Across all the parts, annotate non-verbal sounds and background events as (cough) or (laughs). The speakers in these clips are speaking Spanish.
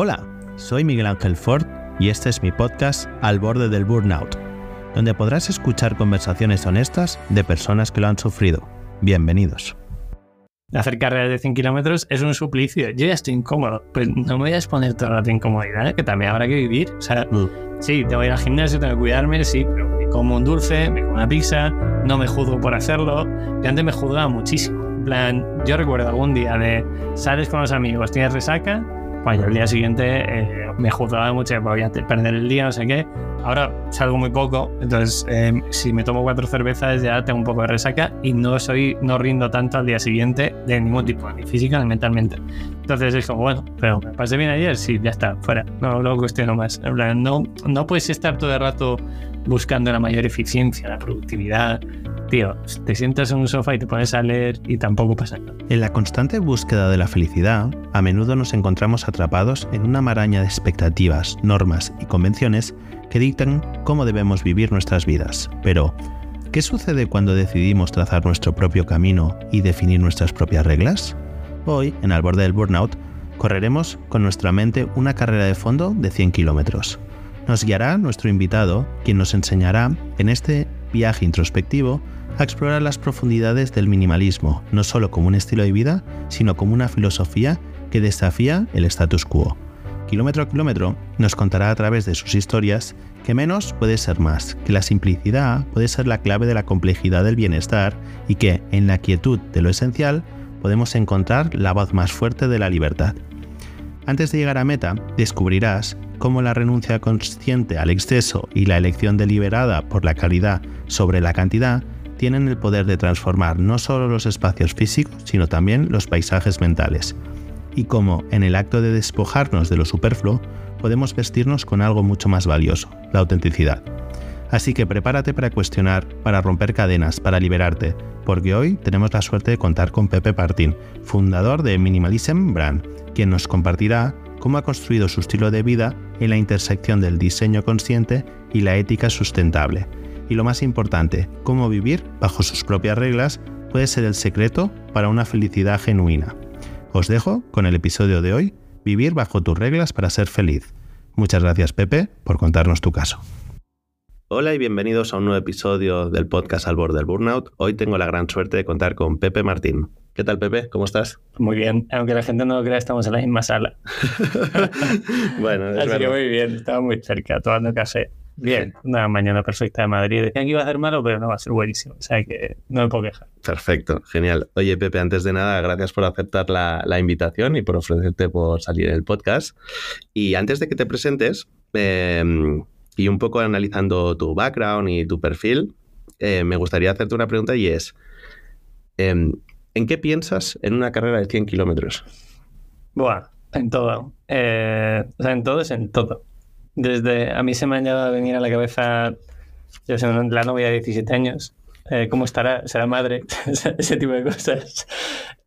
Hola, soy Miguel Ángel Ford y este es mi podcast Al borde del burnout, donde podrás escuchar conversaciones honestas de personas que lo han sufrido. Bienvenidos. Hacer carreras de 100 kilómetros es un suplicio. Yo ya estoy incómodo. Pues no me voy a exponer toda la incomodidad, que también habrá que vivir. O sea, mm. sí, tengo que ir al gimnasio, tengo que cuidarme, sí, pero me como un dulce, me como una pizza, no me juzgo por hacerlo. Yo antes me juzgaba muchísimo. En plan, yo recuerdo algún día de sales con los amigos, tienes resaca, pues el día siguiente eh, me juzgaba mucho, voy a perder el día, no sé qué. Ahora salgo muy poco, entonces eh, si me tomo cuatro cervezas ya tengo un poco de resaca y no soy, no rindo tanto al día siguiente de ningún tipo, ni física ni mentalmente. Entonces es como, bueno, pero me pasé bien ayer, sí, ya está, fuera, no lo cuestiono más. En no, no puedes estar todo el rato buscando la mayor eficiencia, la productividad, tío, te sientas en un sofá y te pones a leer y tampoco pasa nada. En la constante búsqueda de la felicidad, a menudo nos encontramos atrapados en una maraña de expectativas, normas y convenciones que dictan cómo debemos vivir nuestras vidas. Pero, ¿qué sucede cuando decidimos trazar nuestro propio camino y definir nuestras propias reglas? Hoy, en Al borde del burnout, correremos con nuestra mente una carrera de fondo de 100 kilómetros. Nos guiará nuestro invitado, quien nos enseñará en este viaje introspectivo a explorar las profundidades del minimalismo, no solo como un estilo de vida, sino como una filosofía que desafía el status quo. Kilómetro a kilómetro nos contará a través de sus historias que menos puede ser más, que la simplicidad puede ser la clave de la complejidad del bienestar y que, en la quietud de lo esencial, podemos encontrar la voz más fuerte de la libertad. Antes de llegar a meta, descubrirás cómo la renuncia consciente al exceso y la elección deliberada por la calidad sobre la cantidad tienen el poder de transformar no solo los espacios físicos, sino también los paisajes mentales. Y cómo, en el acto de despojarnos de lo superfluo, podemos vestirnos con algo mucho más valioso, la autenticidad. Así que prepárate para cuestionar, para romper cadenas, para liberarte, porque hoy tenemos la suerte de contar con Pepe Partín, fundador de Minimalism Brand, quien nos compartirá cómo ha construido su estilo de vida en la intersección del diseño consciente y la ética sustentable y lo más importante, cómo vivir bajo sus propias reglas puede ser el secreto para una felicidad genuina. Os dejo con el episodio de hoy, Vivir bajo tus reglas para ser feliz. Muchas gracias Pepe por contarnos tu caso. Hola y bienvenidos a un nuevo episodio del podcast Al borde del Burnout. Hoy tengo la gran suerte de contar con Pepe Martín. ¿Qué tal, Pepe? ¿Cómo estás? Muy bien, aunque la gente no lo crea, estamos en la misma sala. (laughs) bueno, es Así que muy bien, estaba muy cerca, tomando café. Bien, una mañana perfecta de Madrid. Decían que iba a ser malo, pero no va a ser buenísimo. O sea que no me puedo quejar. Perfecto, genial. Oye, Pepe, antes de nada, gracias por aceptar la, invitación y por ofrecerte por salir en el podcast. Y antes de que te presentes, em, y un poco analizando tu background y tu perfil, eh, me gustaría hacerte una pregunta y es, em, ¿en qué piensas en una carrera de 100 kilómetros? Bueno, en todo. Eh, o sea, en todo es en todo. Desde a mí se me ha llegado a venir a la cabeza, yo soy la novia de 17 años, eh, cómo estará, será madre, (laughs) ese tipo de cosas.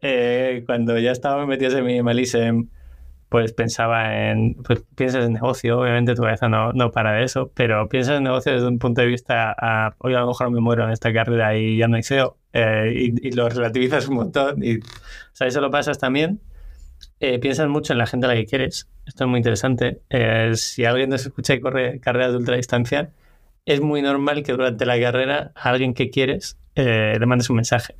Eh, cuando ya estaba metido en minimalism, pues pensaba en, pues piensas en negocio, obviamente tu cabeza no, no para de eso, pero piensas en negocio desde un punto de vista, a, hoy a lo mejor me muero en esta carrera y ya no hay eh, y, y, lo relativizas un montón, y o sea, eso lo pasas también, piensas mucho en la gente a la que quieres, esto es muy interesante. Eh, si alguien nos escucha y corre carreras de ultradistancia, es muy normal que durante la carrera a alguien que quieres eh, le mandes un mensaje.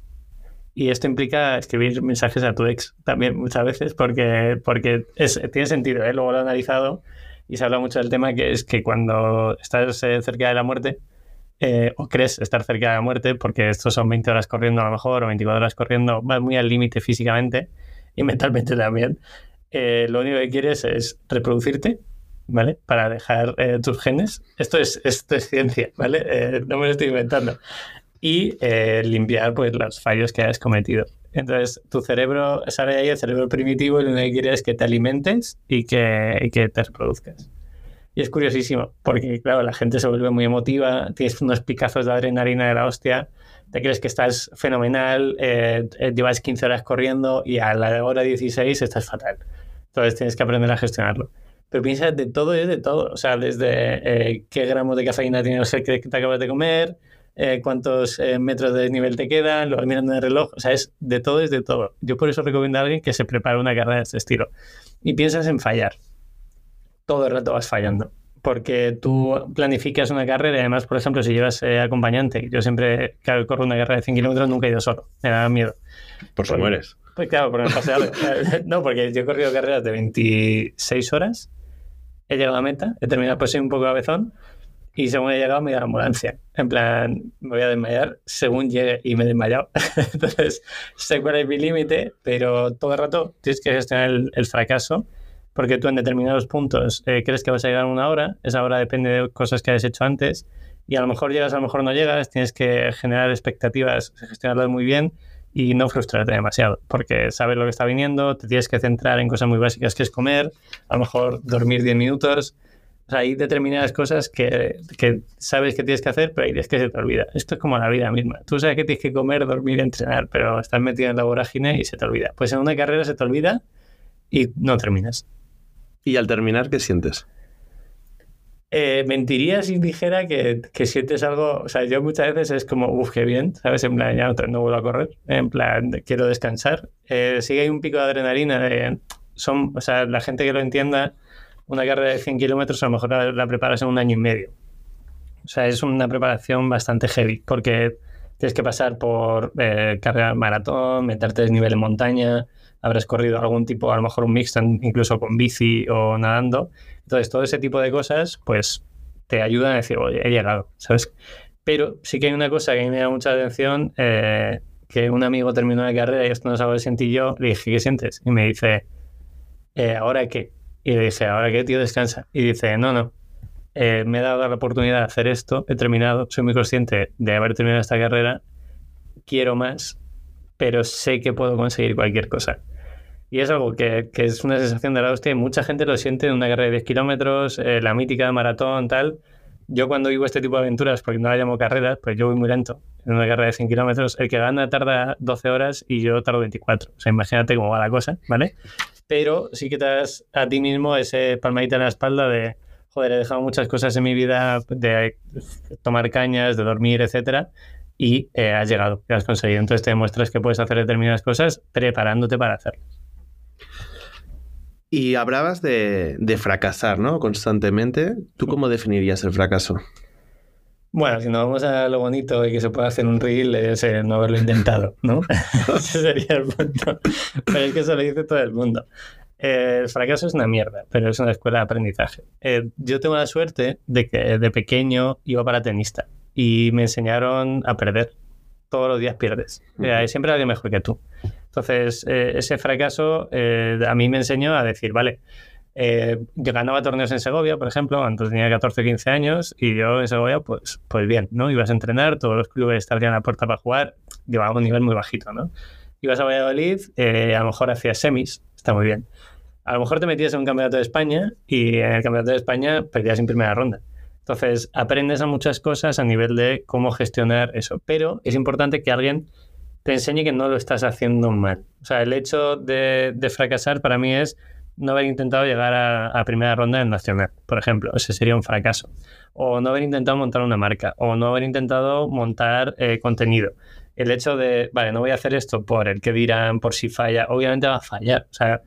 Y esto implica escribir mensajes a tu ex también muchas veces porque, porque tiene sentido. ¿eh? Luego lo he analizado y se habla mucho del tema que es que cuando estás eh, cerca de la muerte o crees estar cerca de la muerte, porque estos son 20 horas corriendo a lo mejor o 24 horas corriendo, vas muy al límite físicamente y (laughs) mentalmente también. Eh, lo único que quieres es reproducirte, ¿vale? Para dejar eh, tus genes. Esto es, esto es ciencia, ¿vale? Eh, no me lo estoy inventando. Y limpiar pues, los fallos que has cometido. Entonces, tu cerebro sale ahí, el cerebro primitivo, y lo que quiere es que te alimentes y que, y que te reproduzcas. Y es curiosísimo, porque claro, la gente se vuelve muy emotiva, tienes unos picazos de adrenalina de la hostia, te crees que estás fenomenal, llevas 15 horas corriendo y a la hora 16 estás fatal. Entonces tienes que aprender a gestionarlo. Pero piensa de todo es de todo. O sea, desde eh, qué gramos de cafeína tienes que te acabas de comer, eh, cuántos eh, metros de desnivel te quedan, lo vas mirando en el reloj. O sea, es de todo es de todo. Yo por eso recomiendo a alguien que se prepare una carrera de este estilo. Y piensas en fallar. todo el rato vas fallando. Porque tú planificas una carrera y además, por ejemplo, si llevas eh, acompañante, yo siempre, claro, corro una carrera de 100 kilómetros, nunca he ido solo, me da miedo. Por si mueres. Pues claro, algo. (laughs) no, porque yo he corrido carreras de 26 horas, he llegado a meta, he terminado pues un poco cabezón y según he llegado me a la ambulancia. En plan, me voy a desmayar según llegue y me he desmayado. (laughs) Entonces, sé cuál es mi límite, pero todo el rato tienes que gestionar el, fracaso porque tú en determinados puntos eh, crees que vas a llegar a una hora, esa hora depende de cosas que hayas hecho antes y a lo mejor llegas, a lo mejor no llegas, tienes que generar expectativas, gestionarlas muy bien y no frustrarte demasiado, porque sabes lo que está viniendo, te tienes que centrar en cosas muy básicas que es comer, a lo mejor dormir 10 minutos. Sea, hay determinadas cosas que, que sabes que tienes que hacer, pero hay días que se te olvida. Esto es como la vida misma. Tú sabes que tienes que comer, dormir, entrenar, pero estás metido en la vorágine y se te olvida. Pues en una carrera se te olvida y no terminas. ¿Y al terminar qué sientes? Eh, mentiría si dijera que, que, sientes algo, o sea, yo muchas veces es como, uff, qué bien, ¿sabes? En plan, ya no, no vuelvo a correr, en plan, quiero descansar. Eh, sí hay un pico de adrenalina, son, o sea, la gente que lo entienda, una carrera de 100 kilómetros a lo mejor la, preparas en un año y medio. O sea, es una preparación bastante heavy, porque tienes que pasar por eh, carrera maratón, meterte desnivel en montaña, habrás corrido algún tipo, a lo mejor un mixto, incluso con bici o nadando, entonces, todo ese tipo de cosas, pues te ayudan a decir, oye, he llegado, ¿sabes? Pero sí que hay una cosa que a mí me da mucha atención, eh, que un amigo terminó la carrera y esto no sabe sentir yo, le dije, ¿qué sientes? Y me dice, eh, ¿ahora qué? Y le dije, ¿ahora qué, tío? Descansa. Y dice, no, no, eh, me he dado la oportunidad de hacer esto, he terminado, soy muy consciente de haber terminado esta carrera, quiero más, pero sé que puedo conseguir cualquier cosa. Y es algo que, que, es una sensación de la hostia y mucha gente lo siente en una carrera de 10 kilómetros, eh, la mítica maratón, tal. Yo cuando vivo este tipo de aventuras, porque no la llamo carreras, pues yo voy muy lento. En una carrera de 100 kilómetros, el que gana tarda 12 horas y yo tardo 24. O sea, imagínate cómo va la cosa, ¿vale? Pero sí que te das a ti mismo ese palmadita en la espalda de, joder, he dejado muchas cosas en mi vida, de tomar cañas, de dormir, etcétera, y eh, has llegado, y has conseguido. Entonces te demuestras que puedes hacer determinadas cosas preparándote para hacerlas. Y hablabas de, fracasar, ¿no? Constantemente. ¿Tú cómo definirías el fracaso? Bueno, si no vamos a lo bonito y que se pueda hacer un reel, es no haberlo intentado, ¿no? (laughs) Ese sería el punto. Pero es que eso lo dice todo el mundo. el fracaso es una mierda, pero es una escuela de aprendizaje. Eh, yo tengo la suerte de que de pequeño iba para tenista y me enseñaron a perder. Todos los días pierdes. Siempre siempre alguien mejor que tú. Entonces, eh, ese fracaso eh, a mí me enseñó a decir, vale, eh, yo ganaba torneos en Segovia, por ejemplo, cuando tenía 14 o 15 años, y yo en Segovia, pues, pues bien, ¿no? Ibas a entrenar, todos los clubes estarían a la puerta para jugar, llevaba un nivel muy bajito, ¿no? Ibas a Valladolid, a lo mejor hacías semis, está muy bien. A lo mejor te metías en un campeonato de España y en el campeonato de España perdías en primera ronda. Entonces, aprendes a muchas cosas a nivel de cómo gestionar eso. Pero es importante que alguien te enseñe que no lo estás haciendo mal. O sea, el hecho de, fracasar para mí es no haber intentado llegar a, primera ronda en Nacional, por ejemplo. Ese sería un fracaso. O no haber intentado montar una marca. O no haber intentado montar eh, contenido. El hecho de, vale, no voy a hacer esto por el que dirán, por si falla. Obviamente va a fallar. O sea,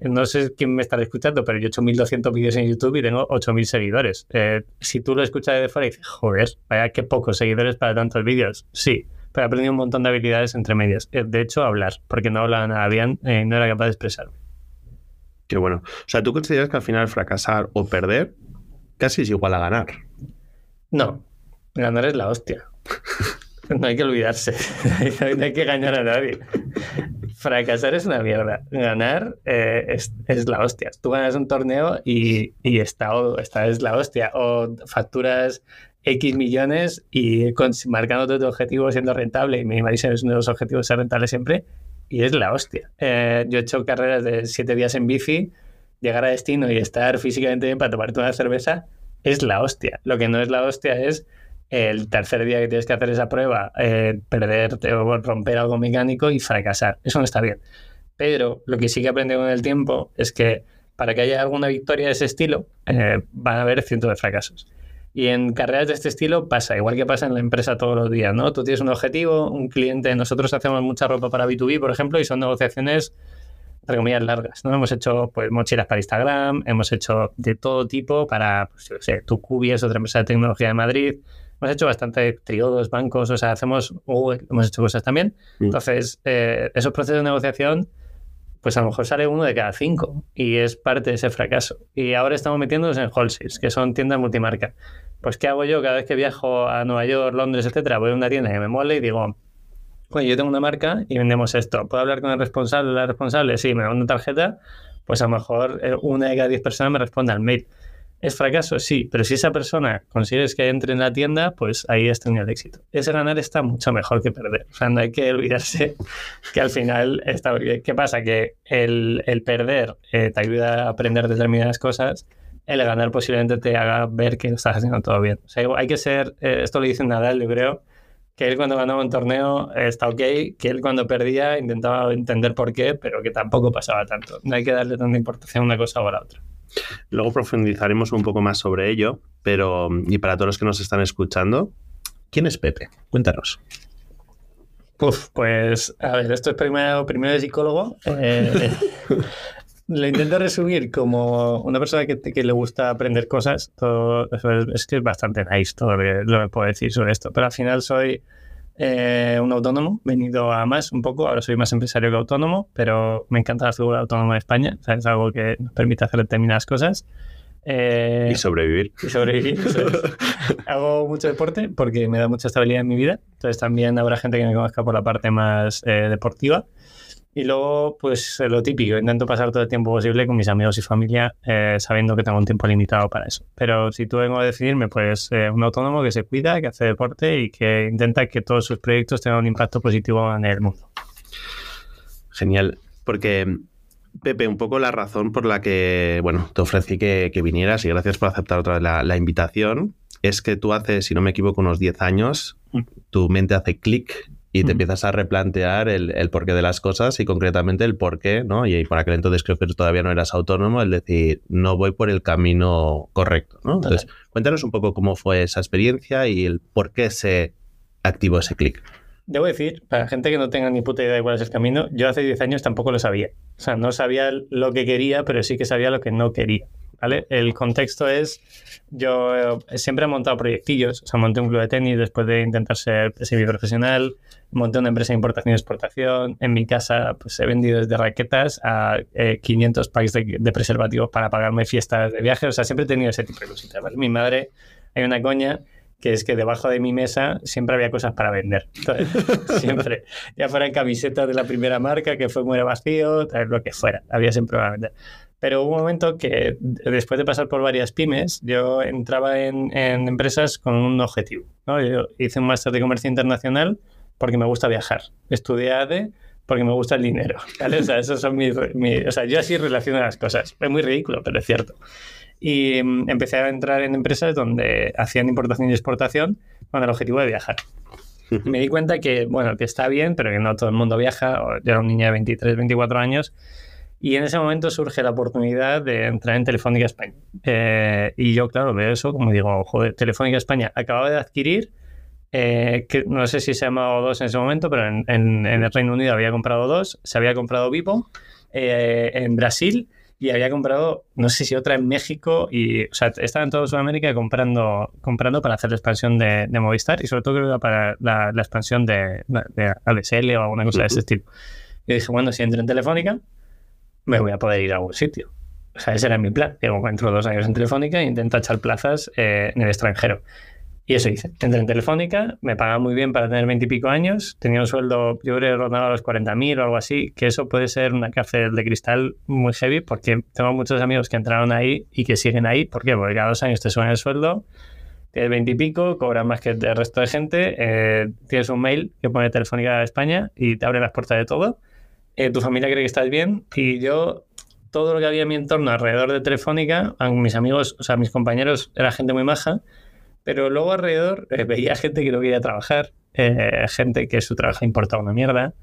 no sé quién me está escuchando, pero yo he hecho 1200 vídeos en YouTube y tengo 8000 seguidores. Eh, si tú lo escuchas de fuera y dices, joder, vaya, qué pocos seguidores para tantos vídeos. Sí, pero aprendí un montón de habilidades entre medias. Eh, de hecho, hablar, porque no hablaba nada bien eh, no era capaz de expresarme. Bueno. O sea, ¿tú consideras que al final fracasar o perder casi es igual a ganar? No, ganar es la hostia. (laughs) no hay que olvidarse. (laughs) no hay que engañar a nadie. Fracasar es una mierda. Ganar eh, es, la hostia. Tú ganas un torneo y, y esta, es la hostia. O facturas X millones y con, marcando tu objetivo siendo rentable, y minimalismo es uno de los objetivos ser rentable siempre, y es la hostia. Eh, yo he hecho carreras de siete días en bici, llegar a destino y estar físicamente bien para tomarte una cerveza, es la hostia. Lo que no es la hostia es el tercer día que tienes que hacer esa prueba, eh, perderte o romper algo mecánico y fracasar. Eso no está bien. Pero lo que sí que aprendí con el tiempo es que para que haya alguna victoria de ese estilo, eh, van a haber cientos de fracasos. Y en carreras de este estilo pasa, igual que pasa en la empresa todos los días, ¿no? Tú tienes un objetivo, un cliente, nosotros hacemos mucha ropa para B2B, por ejemplo, y son negociaciones entre comillas, largas. ¿no? Hemos hecho pues, mochilas para Instagram, hemos hecho de todo tipo para, pues, yo sé, Tucubi es otra empresa de tecnología de Madrid. Hemos hecho bastante triodos, bancos, o sea, hacemos hemos hecho cosas también. Mm. Entonces, eh, esos procesos de negociación, pues a lo mejor sale uno de cada cinco y es parte de ese fracaso. Y ahora estamos metiéndonos en wholesales, que son tiendas multimarca. Pues, ¿qué hago yo cada vez que viajo a Nueva York, Londres, etcétera? Voy a una tienda que me mole y digo, oye, yo tengo una marca y vendemos esto. ¿Puedo hablar con el responsable la responsable? Sí, me da una tarjeta, pues a lo mejor eh, una de cada diez personas me responde al mail. ¿Es fracaso? Sí, pero si esa persona consigues que entre en la tienda, pues ahí has tenido el éxito. Ese ganar está mucho mejor que perder. O sea, no hay que olvidarse (laughs) que al final está... ¿Qué pasa? Que el, perder eh, te ayuda a aprender determinadas cosas, el ganar posiblemente te haga ver que estás haciendo todo bien. O sea, hay que ser, eh, esto lo dice Nadal, yo creo, que él cuando ganaba un torneo está ok, que él cuando perdía intentaba entender por qué, pero que tampoco pasaba tanto. No hay que darle tanta importancia a una cosa o a la otra. Luego profundizaremos un poco más sobre ello, pero y para todos los que nos están escuchando, ¿quién es Pepe? Cuéntanos. Uf, pues a ver, esto es primero, primero de psicólogo. Eh, (laughs) lo intento resumir como una persona que, que le gusta aprender cosas. Todo, es, que es bastante nice todo lo que puedo decir sobre esto. Pero al final soy eh, un autónomo, venido a más un poco. Ahora soy más empresario que autónomo, pero me encanta la figura autónoma de España. es algo que nos permite hacer determinadas cosas. Eh, y sobrevivir. Y sobrevivir. (laughs) Hago mucho deporte porque me da mucha estabilidad en mi vida. Entonces también habrá gente que me conozca por la parte más eh, deportiva. Y luego, pues lo típico, intento pasar todo el tiempo posible con mis amigos y familia, eh, sabiendo que tengo un tiempo limitado para eso. Pero si tú vengo a decidirme, pues eh, un autónomo que se cuida, que hace deporte y que intenta que todos sus proyectos tengan un impacto positivo en el mundo. Genial, porque Pepe, un poco la razón por la que, bueno, te ofrecí que, vinieras y gracias por aceptar otra vez la, la invitación, es que tú hace, si no me equivoco, unos 10 años, tu mente hace clic y te empiezas a replantear el, porqué de las cosas y concretamente el porqué, ¿no? Y, por aquel entonces creo que todavía no eras autónomo, el decir, no voy por el camino correcto, ¿no? Entonces, cuéntanos un poco cómo fue esa experiencia y el por qué se activó ese clic. Debo decir, para gente que no tenga ni puta idea de cuál es el camino, yo hace 10 años tampoco lo sabía. O sea, no sabía lo que quería, pero sí que sabía lo que no quería. El contexto es, yo eh, siempre he montado proyectillos, o sea, monté un club de tenis después de intentar ser semiprofesional, monté una empresa de importación y exportación, en mi casa pues he vendido desde raquetas a 500 eh, packs de, preservativos para pagarme fiestas de viaje, o sea, siempre he tenido ese tipo de cositas, Mi madre, hay una coña que es que debajo de mi mesa siempre había cosas para vender. (laughs) siempre. Ya fueran camisetas de la primera marca, que fue muy vacío, tal, lo que fuera. Había siempre para vender. Pero hubo un momento que después de pasar por varias pymes, yo entraba en, empresas con un objetivo. Yo hice un máster de comercio internacional porque me gusta viajar. Estudié ADE porque me gusta el dinero. O sea, esos son mis, o sea, yo así relaciono las cosas. Es muy ridículo, pero es cierto. Y mm, empecé a entrar en empresas donde hacían importación y exportación con el objetivo de viajar. Me di cuenta que, bueno, que está bien, pero que no todo el mundo viaja. Yo era un niño de 23, 24 años y en ese momento surge la oportunidad de entrar en Telefónica España. Eh, y yo, claro, veo eso como digo, joder, Telefónica España acababa de adquirir, eh, que no sé si se llamaba dos en ese momento, pero en, el Reino Unido había comprado dos, se había comprado Vivo eh, en Brasil y había comprado, no sé si otra en México, y, o sea, estaba en toda Sudamérica comprando, comprando para hacer la expansión de, Movistar y sobre todo creo que para la, expansión de, de, ADSL o alguna cosa de ese estilo. Y dije, bueno, si entro en Telefónica, me voy a poder ir a algún sitio. O sea, ese era mi plan. Digo, entro dos años en Telefónica e intento echar plazas eh, en el extranjero. Y eso hice. Entré en Telefónica, me pagaban muy bien para tener veintipico años, tenía un sueldo, yo creo que rondaba los 40.000 o algo así, que eso puede ser una cárcel de cristal muy heavy, porque tengo muchos amigos que entraron ahí y que siguen ahí. ¿Por qué? Porque cada dos años te suben el sueldo, tienes veintipico, cobras más que el resto de gente, eh, tienes un mail que pone Telefónica de España y te abre las puertas de todo eh, tu familia cree que estás bien y yo, todo lo que había en mi entorno alrededor de Telefónica, mis amigos, o sea, mis compañeros, era gente muy maja, pero luego alrededor eh, veía gente que no quería trabajar, eh, gente que su trabajo importaba una mierda,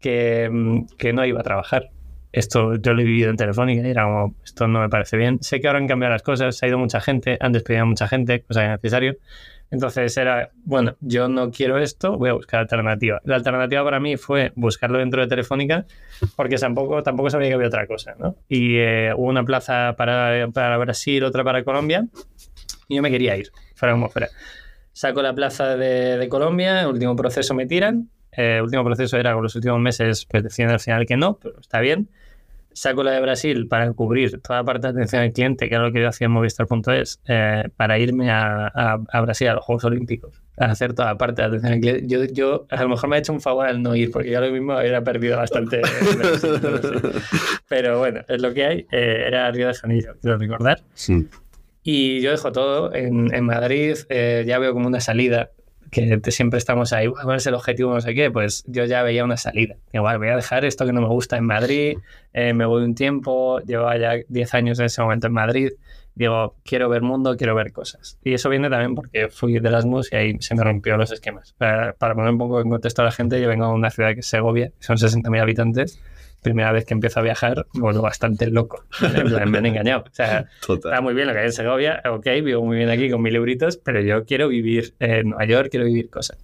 que, mm, que, no iba a trabajar. esto yo lo he vivido en Telefónica era como, esto no me parece bien. Sé que ahora han cambiado las cosas, se ha ido mucha gente, han despedido a mucha gente, cosa que es necesario. Entonces era, bueno, yo no quiero esto, voy a buscar alternativa. La alternativa para mí fue buscarlo dentro de Telefónica, porque tampoco, tampoco sabía que había otra cosa, ¿no? Y eh, hubo una plaza para, para Brasil, otra para Colombia, y yo me quería ir, fuera. Saco la plaza de, de Colombia, el último proceso me tiran, eh, último proceso era con los últimos meses, pues decían al final que no, pero está bien saco la de Brasil para cubrir toda la parte de atención al cliente, que era lo que yo hacía en Movistar.es, eh, para irme a, a, Brasil a los Juegos Olímpicos, a hacer toda la parte de atención al cliente. Yo, yo a lo mejor me ha hecho un favor al no ir, porque yo lo mismo había perdido bastante. (laughs) (laughs) Pero bueno, es lo que hay. Eh, era Río de Janeiro, quiero recordar. Sí. Y yo dejo todo en, en Madrid, eh, ya veo como una salida que siempre estamos ahí, ¿cuál es el objetivo? No sé qué, pues yo ya veía una salida. Igual, voy a dejar esto que no me gusta en Madrid, eh, me voy un tiempo, llevo ya 10 años en ese momento en Madrid, digo, quiero ver mundo, quiero ver cosas. Y eso viene también porque fui de Erasmus y ahí se me rompió los esquemas. Para, para poner un poco en contexto a la gente, yo vengo de una ciudad que es Segovia, son 60.000 habitantes, primera vez que empiezo a viajar, me vuelvo bastante loco. me han engañado. O sea, está muy bien lo que hay en Segovia, ok, vivo muy bien aquí con mil euritos, pero yo quiero vivir en Nueva York, quiero vivir cosas.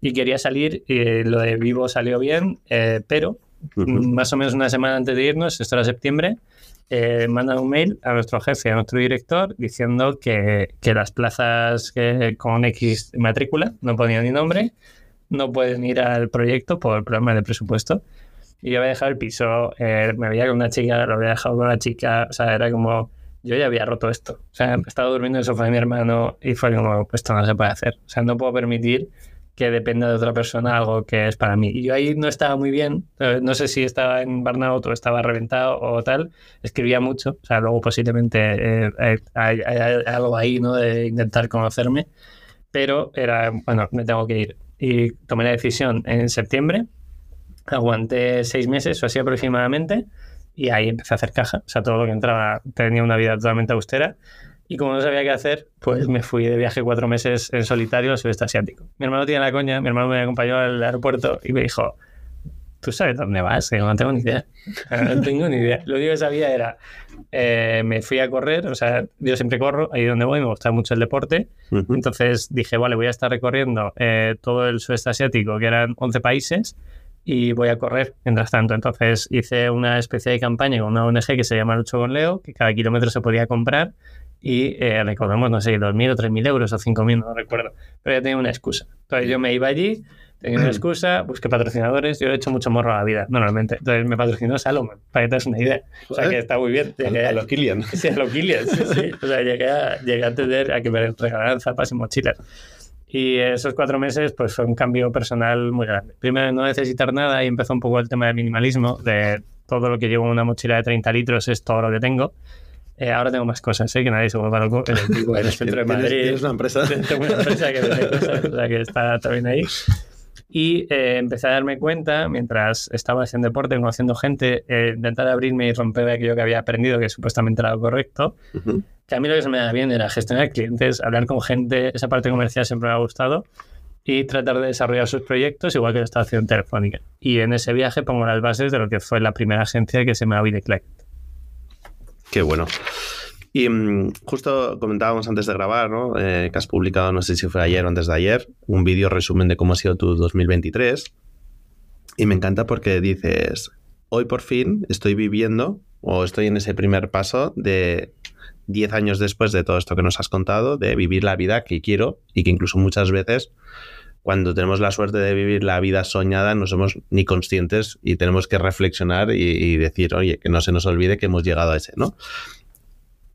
Y quería salir, y lo de vivo salió bien, eh, pero más o menos una semana antes de irnos, esto era septiembre, eh, mandan un mail a nuestro jefe, a nuestro director, diciendo que, que las plazas que, con X matrícula no ponían ni nombre, no pueden ir al proyecto por el problema de presupuesto y yo había dejado el piso, eh, me veía con una chica, lo había dejado con una chica, o sea, era como, yo ya había roto esto. O sea, estaba durmiendo en el sofá de mi hermano y fue como, pues esto no se puede hacer. O sea, no puedo permitir que dependa de otra persona algo que es para mí. Y yo ahí no estaba muy bien, eh, no sé si estaba en burnout o estaba reventado o tal, escribía mucho, o sea, luego posiblemente eh, hay, hay, algo ahí, ¿no? De intentar conocerme, pero era, bueno, me tengo que ir. Y tomé la decisión en septiembre, aguanté seis meses o así aproximadamente y ahí empecé a hacer caja. O sea, todo lo que entraba tenía una vida totalmente austera. Y como no sabía qué hacer, pues me fui de viaje cuatro meses en solitario al sudeste asiático. Mi hermano tiene la coña, mi hermano me acompañó al aeropuerto y me dijo, ¿tú sabes dónde vas? no tengo ni idea. (laughs) No tengo ni idea. Lo único que sabía era, eh, me fui a correr, o sea, yo siempre corro, ahí donde voy, me gusta mucho el deporte. Entonces dije, vale, voy a estar recorriendo eh, todo el sudeste asiático, que eran 11 países, y voy a correr mientras tanto. Entonces hice una especie de campaña con una ONG que se llama Lucho con Leo, que cada kilómetro se podía comprar y eh, recordamos, no sé, 2.000 o 3.000 euros o 5.000, no recuerdo. Pero ya tenía una excusa. Entonces yo me iba allí, tenía una excusa, (clears throat) busqué patrocinadores, yo he hecho mucho morro a la vida, normalmente. Entonces me patrocinó Salomon, para que te des una idea. O sea que está muy bien. a, los Kilian. (laughs) Sí, a los Kilian, sí, sí. O sea, llegué a, llegué a tener a que me regalaran zapas y mochilas. Y esos cuatro meses, pues fue un cambio personal muy grande. Primero, no necesitar nada y empezó un poco el tema del minimalismo, de todo lo que llevo en una mochila de 30 litros es todo lo que tengo. Eh, ahora tengo más cosas, ¿eh? que nadie se vuelva loco en el, en (laughs) el centro de Madrid. ¿Tienes una empresa? (laughs) Tengo una empresa que cosas, o sea que está también ahí. Y eh, empecé a darme cuenta, mientras estaba haciendo deporte, conociendo gente, eh, intentar abrirme y romper aquello que había aprendido, que supuestamente era lo correcto, que a mí lo que se me da bien era gestionar clientes, hablar con gente, esa parte comercial siempre me ha gustado, y tratar de desarrollar sus proyectos, igual que lo estaba haciendo Telefónica. Y en ese viaje pongo las bases de lo que fue la primera agencia que se me de Client. Qué bueno. Y mm, justo comentábamos antes de grabar, ¿no? Eh, que has publicado, no sé si fue ayer o antes de ayer, un vídeo resumen de cómo ha sido tu 2023. Y me encanta porque dices, hoy por fin estoy viviendo o estoy en ese primer paso de 10 años después de todo esto que nos has contado, de vivir la vida que quiero y que incluso muchas veces cuando tenemos la suerte de vivir la vida soñada no somos ni conscientes y tenemos que reflexionar y, y decir, oye, que no se nos olvide que hemos llegado a ese, ¿no?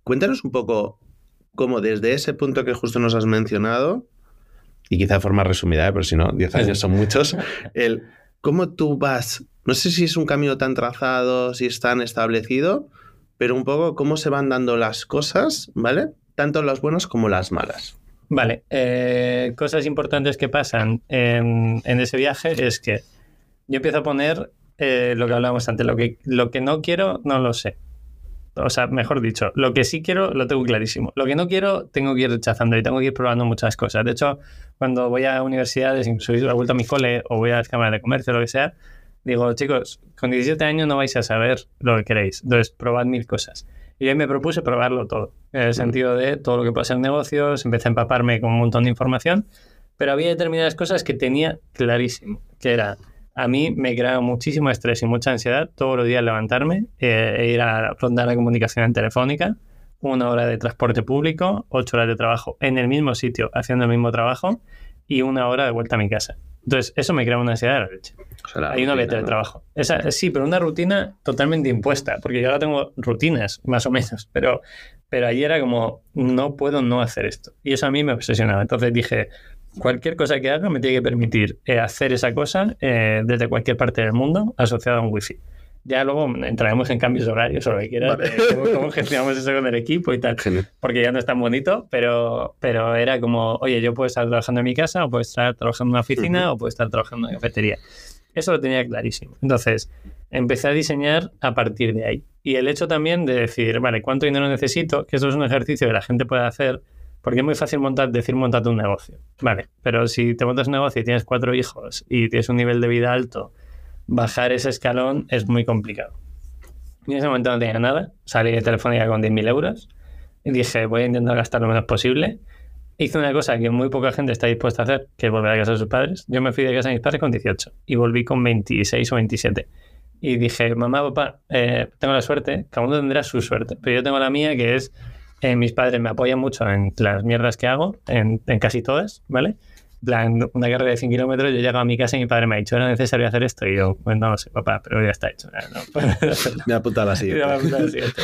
Cuéntanos un poco cómo desde ese punto que justo nos has mencionado, y quizá de forma resumida, ¿eh? pero si no, 10 años son muchos, el cómo tú vas, no sé si es un camino tan trazado, si es tan establecido, pero un poco cómo se van dando las cosas, ¿vale? Tanto las buenas como las malas. Vale, eh, cosas importantes que pasan en, ese viaje es que yo empiezo a poner eh, lo que hablábamos antes, lo que, lo que no quiero no lo sé. O sea, mejor dicho, lo que sí quiero lo tengo clarísimo. Lo que no quiero, tengo que ir rechazando y tengo que ir probando muchas cosas. De hecho, cuando voy a universidades, incluso he vuelto a mi cole o voy a las cámaras de comercio, lo que sea, Digo, chicos, con 17 años no vais a saber lo que queréis. Entonces, probad mil cosas. Y ahí me propuse probarlo todo. En el sentido de todo lo que puede ser negocios, empecé a empaparme con un montón de información, pero había determinadas cosas que tenía clarísimo, que era, a mí me creaba muchísimo estrés y mucha ansiedad todos los días levantarme eh, e ir a rondar la comunicación en telefónica, una hora de transporte público, ocho horas de trabajo en el mismo sitio, haciendo el mismo trabajo, y una hora de vuelta a mi casa. Entonces, eso me crea una ansiedad de la leche. O sea, la Hay una vete de ¿no? trabajo. Esa, sí, pero una rutina totalmente impuesta, porque yo ahora tengo rutinas, más o menos, pero, pero ahí era como, no puedo no hacer esto. Y eso a mí me obsesionaba. Entonces dije, cualquier cosa que haga me tiene que permitir eh, hacer esa cosa eh, desde cualquier parte del mundo asociada a un wifi. Ya luego entraremos en cambios horarios o lo que quieras, Vale. cómo, cómo gestionamos eso con el equipo y tal Genial. porque ya no es tan bonito, pero, pero era como, oye, yo puedo estar trabajando en mi casa, o puedo estar trabajando en una oficina, o puedo estar trabajando en una cafetería. Eso lo tenía clarísimo. Entonces, empecé a diseñar a partir de ahí. Y el hecho también de decir, vale, ¿cuánto dinero necesito? Que eso es un ejercicio que la gente puede hacer, porque es muy fácil montar, decir, montate un negocio. Vale, pero si te montas un negocio y tienes cuatro hijos y tienes un nivel de vida alto, bajar ese escalón es muy complicado. Y en ese momento no tenía nada, salí de Telefónica con 10.000 euros y dije, voy a intentar gastar lo menos posible. Hice una cosa que muy poca gente está dispuesta a hacer, que es volver a casa de sus padres. Yo me fui de casa de mis padres con 18 y volví con 26 o 27. Y dije, mamá, papá, eh, tengo la suerte, cada uno tendrá su suerte, pero yo tengo la mía que es, eh, mis padres me apoyan mucho en las mierdas que hago, en, en casi todas, ¿vale? Plan, una carrera de 100 kilómetros, yo llego a mi casa y mi padre me ha dicho, ¿era necesario hacer esto? Y yo, pues no sé, papá, pero ya está hecho. No, (laughs) hacerlo. Me apunta la Y siguiente. (laughs) me va a apuntar al siguiente.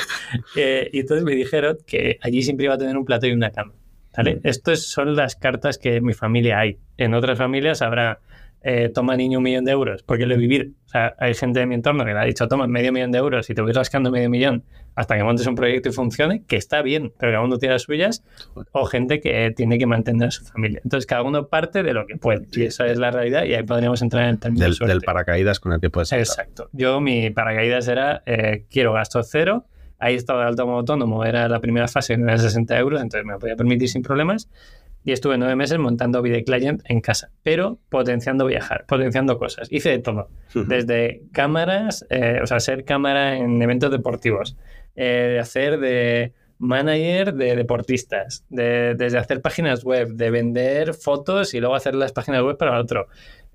Eh, y entonces me dijeron que allí siempre iba a tener un plato y una cama. ¿vale? Estas son las cartas que en mi familia hay. En otras familias habrá, eh, toma niño un millón de euros, porque lo he vivir. O sea, hay gente de mi entorno que le ha dicho, toma medio millón de euros y te voy rascando medio millón hasta que montes un proyecto y funcione, que está bien, pero cada uno tiene las suyas, o gente que tiene que mantener a su familia. Entonces, cada uno parte de lo que puede. Y esa es la realidad y ahí podríamos entrar en el término Del, de del paracaídas con el que puedes. Exacto. Yo mi paracaídas era eh, quiero gasto cero. Ahí estaba de autónomo era la primera fase, no era 60 euros, entonces me lo podía permitir sin problemas. Y estuve nueve meses montando video client en casa, pero potenciando viajar, potenciando cosas. Hice de todo, desde cámaras, eh, o sea, ser cámara en eventos deportivos, eh, de hacer de manager de deportistas, de, desde hacer páginas web, de vender fotos y luego hacer las páginas web para otro.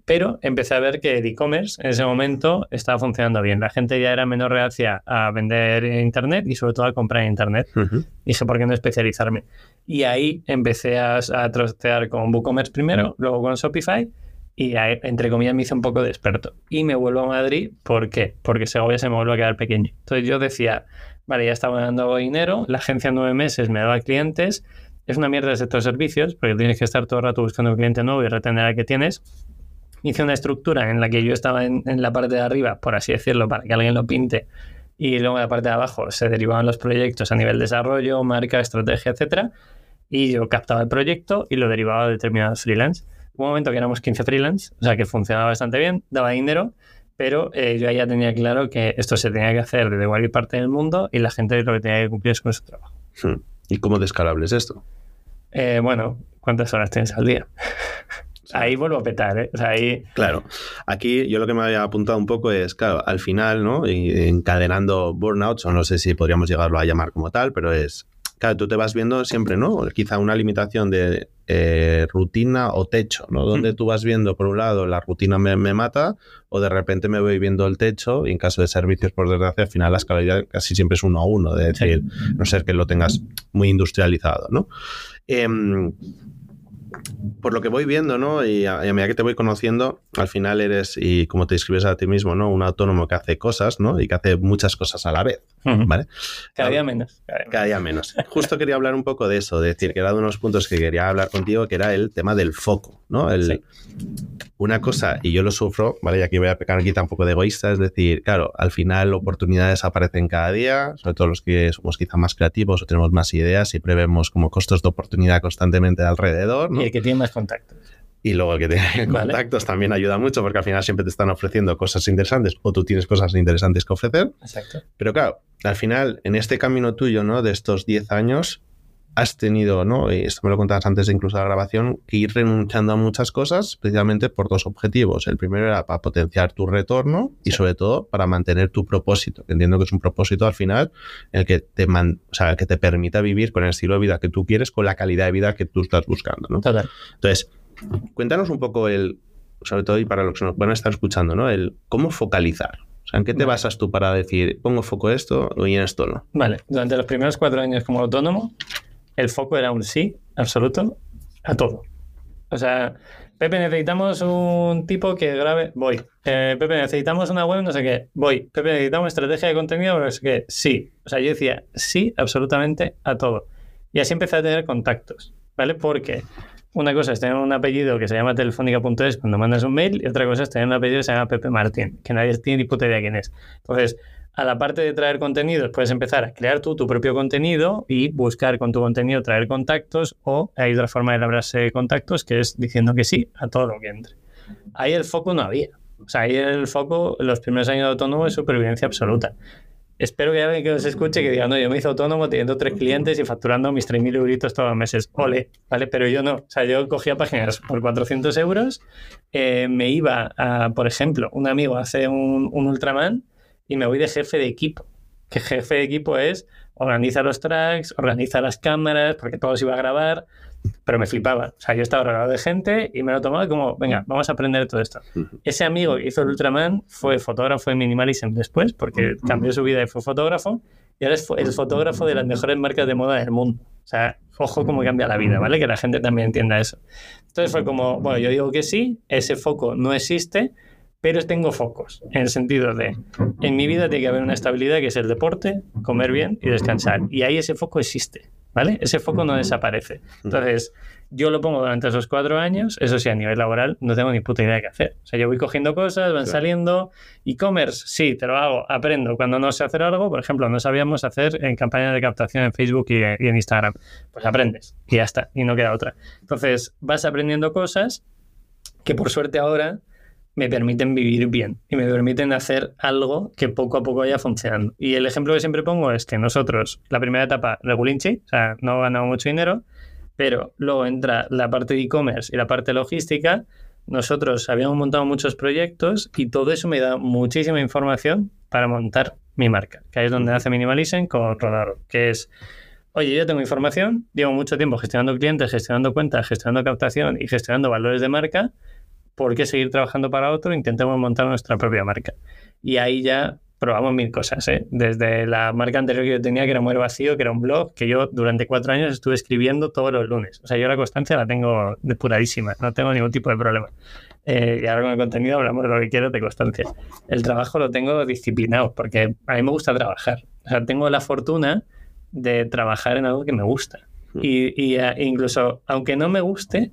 Pero empecé a ver que el e-commerce en ese momento estaba funcionando bien. La gente ya era menos reacia a vender en Internet y sobre todo a comprar en Internet. Ujú. Dije, ¿por qué no especializarme? Y ahí empecé a, a trastear con WooCommerce primero, luego con Shopify y ahí, entre comillas me hice un poco de experto. Y me vuelvo a Madrid, ¿por qué? Porque Segovia se me vuelve a quedar pequeño. Entonces yo decía, vale, ya estaba ganando dinero, la agencia en nueve meses me daba clientes, es una mierda el sector de servicios, porque tienes que estar todo el rato buscando un cliente nuevo y retener al que tienes. Hice una estructura en la que yo estaba en, en la parte de arriba, por así decirlo, para que alguien lo pinte, y luego en la parte de abajo se derivaban los proyectos a nivel desarrollo, marca, estrategia, etcétera, y yo captaba el proyecto y lo derivaba a determinados freelance. Hubo un momento que éramos 15 freelance, o sea que funcionaba bastante bien, daba dinero, pero eh, yo ya tenía claro que esto se tenía que hacer desde cualquier parte del mundo y la gente lo que tenía que cumplir es con su trabajo. Hmm. ¿Y cómo de escalable es esto? Eh, bueno, ¿cuántas horas tienes al día? (laughs) ahí vuelvo a petar, ¿eh? O sea, ahí... Claro, aquí yo lo que me había apuntado un poco es, claro, al final, ¿no? Encadenando burnouts, o no sé si podríamos llegarlo a llamar como tal, pero es, claro, tú te vas viendo siempre, ¿no? Quizá una limitación de eh, rutina o techo, ¿no? Donde Mm. tú vas viendo, por un lado, la rutina me, me mata, o de repente me voy viendo el techo, y en caso de servicios, por desgracia, al final la escalabilidad casi siempre es uno a uno, de decir, no ser que lo tengas muy industrializado, ¿no? Em, por lo que voy viendo, ¿no? Y a, y a medida que te voy conociendo, al final eres, y como te describes a ti mismo, ¿no? Un autónomo que hace cosas, ¿no? Y que hace muchas cosas a la vez, ¿vale? Cada día menos. Cada día menos. Cada día menos. Justo quería hablar un poco de eso, de decir (laughs) que era de unos puntos que quería hablar contigo, que era el tema del foco, ¿no? El, Sí. Una cosa, y yo lo sufro, ¿vale? Y aquí voy a pecar aquí un poco de egoísta, es decir, claro, al final oportunidades aparecen cada día, sobre todo los que somos quizá más creativos o tenemos más ideas, siempre vemos como costos de oportunidad constantemente alrededor, ¿no? Y el que tiene más contactos. Y luego el que tiene (laughs) Vale. contactos también ayuda mucho porque al final siempre te están ofreciendo cosas interesantes o tú tienes cosas interesantes que ofrecer. Exacto. Pero claro, al final, en este camino tuyo, ¿no? De estos 10 años, has tenido, ¿no? Y esto me lo contabas antes de incluso la grabación, que ir renunciando a muchas cosas precisamente por dos objetivos. El primero era para potenciar tu retorno y sobre todo para mantener tu propósito, que entiendo que es un propósito al final el que te, man, o sea, que te permita vivir con el estilo de vida que tú quieres, con la calidad de vida que tú estás buscando, ¿no? Total. Entonces, cuéntanos un poco el, sobre todo y para los que nos van a estar escuchando, ¿no? El cómo focalizar. O sea, ¿en qué te basas tú para decir, pongo foco esto y en esto no? Vale, durante los primeros cuatro años como autónomo, el foco era un sí absoluto a todo. O sea, Pepe, necesitamos un tipo que grabe, voy. Eh, Pepe, necesitamos una web, no sé qué, voy. Pepe, necesitamos estrategia de contenido, no sé qué, sí. O sea, yo decía sí absolutamente a todo. Y así empecé a tener contactos, ¿vale? Porque una cosa es tener un apellido que se llama telefónica.es cuando mandas un mail y otra cosa es tener un apellido que se llama Pepe Martín, que nadie tiene ni puta idea quién es. Entonces, a la parte de traer contenidos, puedes empezar a crear tú tu propio contenido y buscar con tu contenido traer contactos o hay otra forma de labrarse contactos que es diciendo que sí a todo lo que entre. Ahí el foco no había. O sea, ahí el foco, los primeros años de autónomo es supervivencia absoluta. Espero que alguien que os escuche que diga, no, yo me hice autónomo teniendo tres clientes y facturando mis 3.000 euritos todos los meses. Ole, ¿vale? Pero yo no. O sea, yo cogía páginas por 400 euros, eh, me iba a, por ejemplo, un amigo hace un, un Ultraman y me voy de jefe de equipo. Que jefe de equipo es organiza los tracks, organiza las cámaras, porque todo se iba a grabar, pero me flipaba. O sea, yo estaba rodeado de gente y me lo tomaba como, venga, vamos a aprender todo esto. Ese amigo que hizo el Ultraman fue fotógrafo de Minimalism después, porque cambió su vida y fue fotógrafo, y ahora es el fotógrafo de las mejores marcas de moda del mundo. O sea, ojo cómo cambia la vida, ¿vale? Que la gente también entienda eso. Entonces fue como, bueno, yo digo que sí, ese foco no existe, pero tengo focos, en el sentido de, en mi vida tiene que haber una estabilidad que es el deporte, comer bien y descansar. Y ahí ese foco existe, ¿vale? Ese foco no desaparece. Entonces, yo lo pongo durante esos cuatro años, eso sí, a nivel laboral no tengo ni puta idea de qué hacer. O sea, yo voy cogiendo cosas, van saliendo. E-commerce, sí, te lo hago, aprendo. Cuando no sé hacer algo, por ejemplo, no sabíamos hacer en campañas de captación en Facebook y, y en Instagram, pues aprendes y ya está, y no queda otra. Entonces, vas aprendiendo cosas que por suerte ahora me permiten vivir bien y me permiten hacer algo que poco a poco vaya funcionando. Y el ejemplo que siempre pongo es que nosotros, la primera etapa, regulinchi, o sea, no ganamos mucho dinero, pero luego entra la parte de e-commerce y la parte logística. Nosotros habíamos montado muchos proyectos y todo eso me da muchísima información para montar mi marca, que ahí es donde hace Minimalism con Rodaro, que es, oye, yo tengo información, llevo mucho tiempo gestionando clientes, gestionando cuentas, gestionando captación y gestionando valores de marca, ¿por qué seguir trabajando para otro? Intentemos montar nuestra propia marca. Y ahí ya probamos mil cosas, ¿eh? Desde la marca anterior que yo tenía, que era Muere Vacío, que era un blog, que yo durante cuatro años estuve escribiendo todos los lunes. O sea, yo la constancia la tengo depuradísima, no tengo ningún tipo de problema. Eh, y ahora con el contenido hablamos de lo que quiero de constancia. El trabajo lo tengo disciplinado, porque a mí me gusta trabajar. O sea, tengo la fortuna de trabajar en algo que me gusta. Mm. Y, y uh, incluso, aunque no me guste,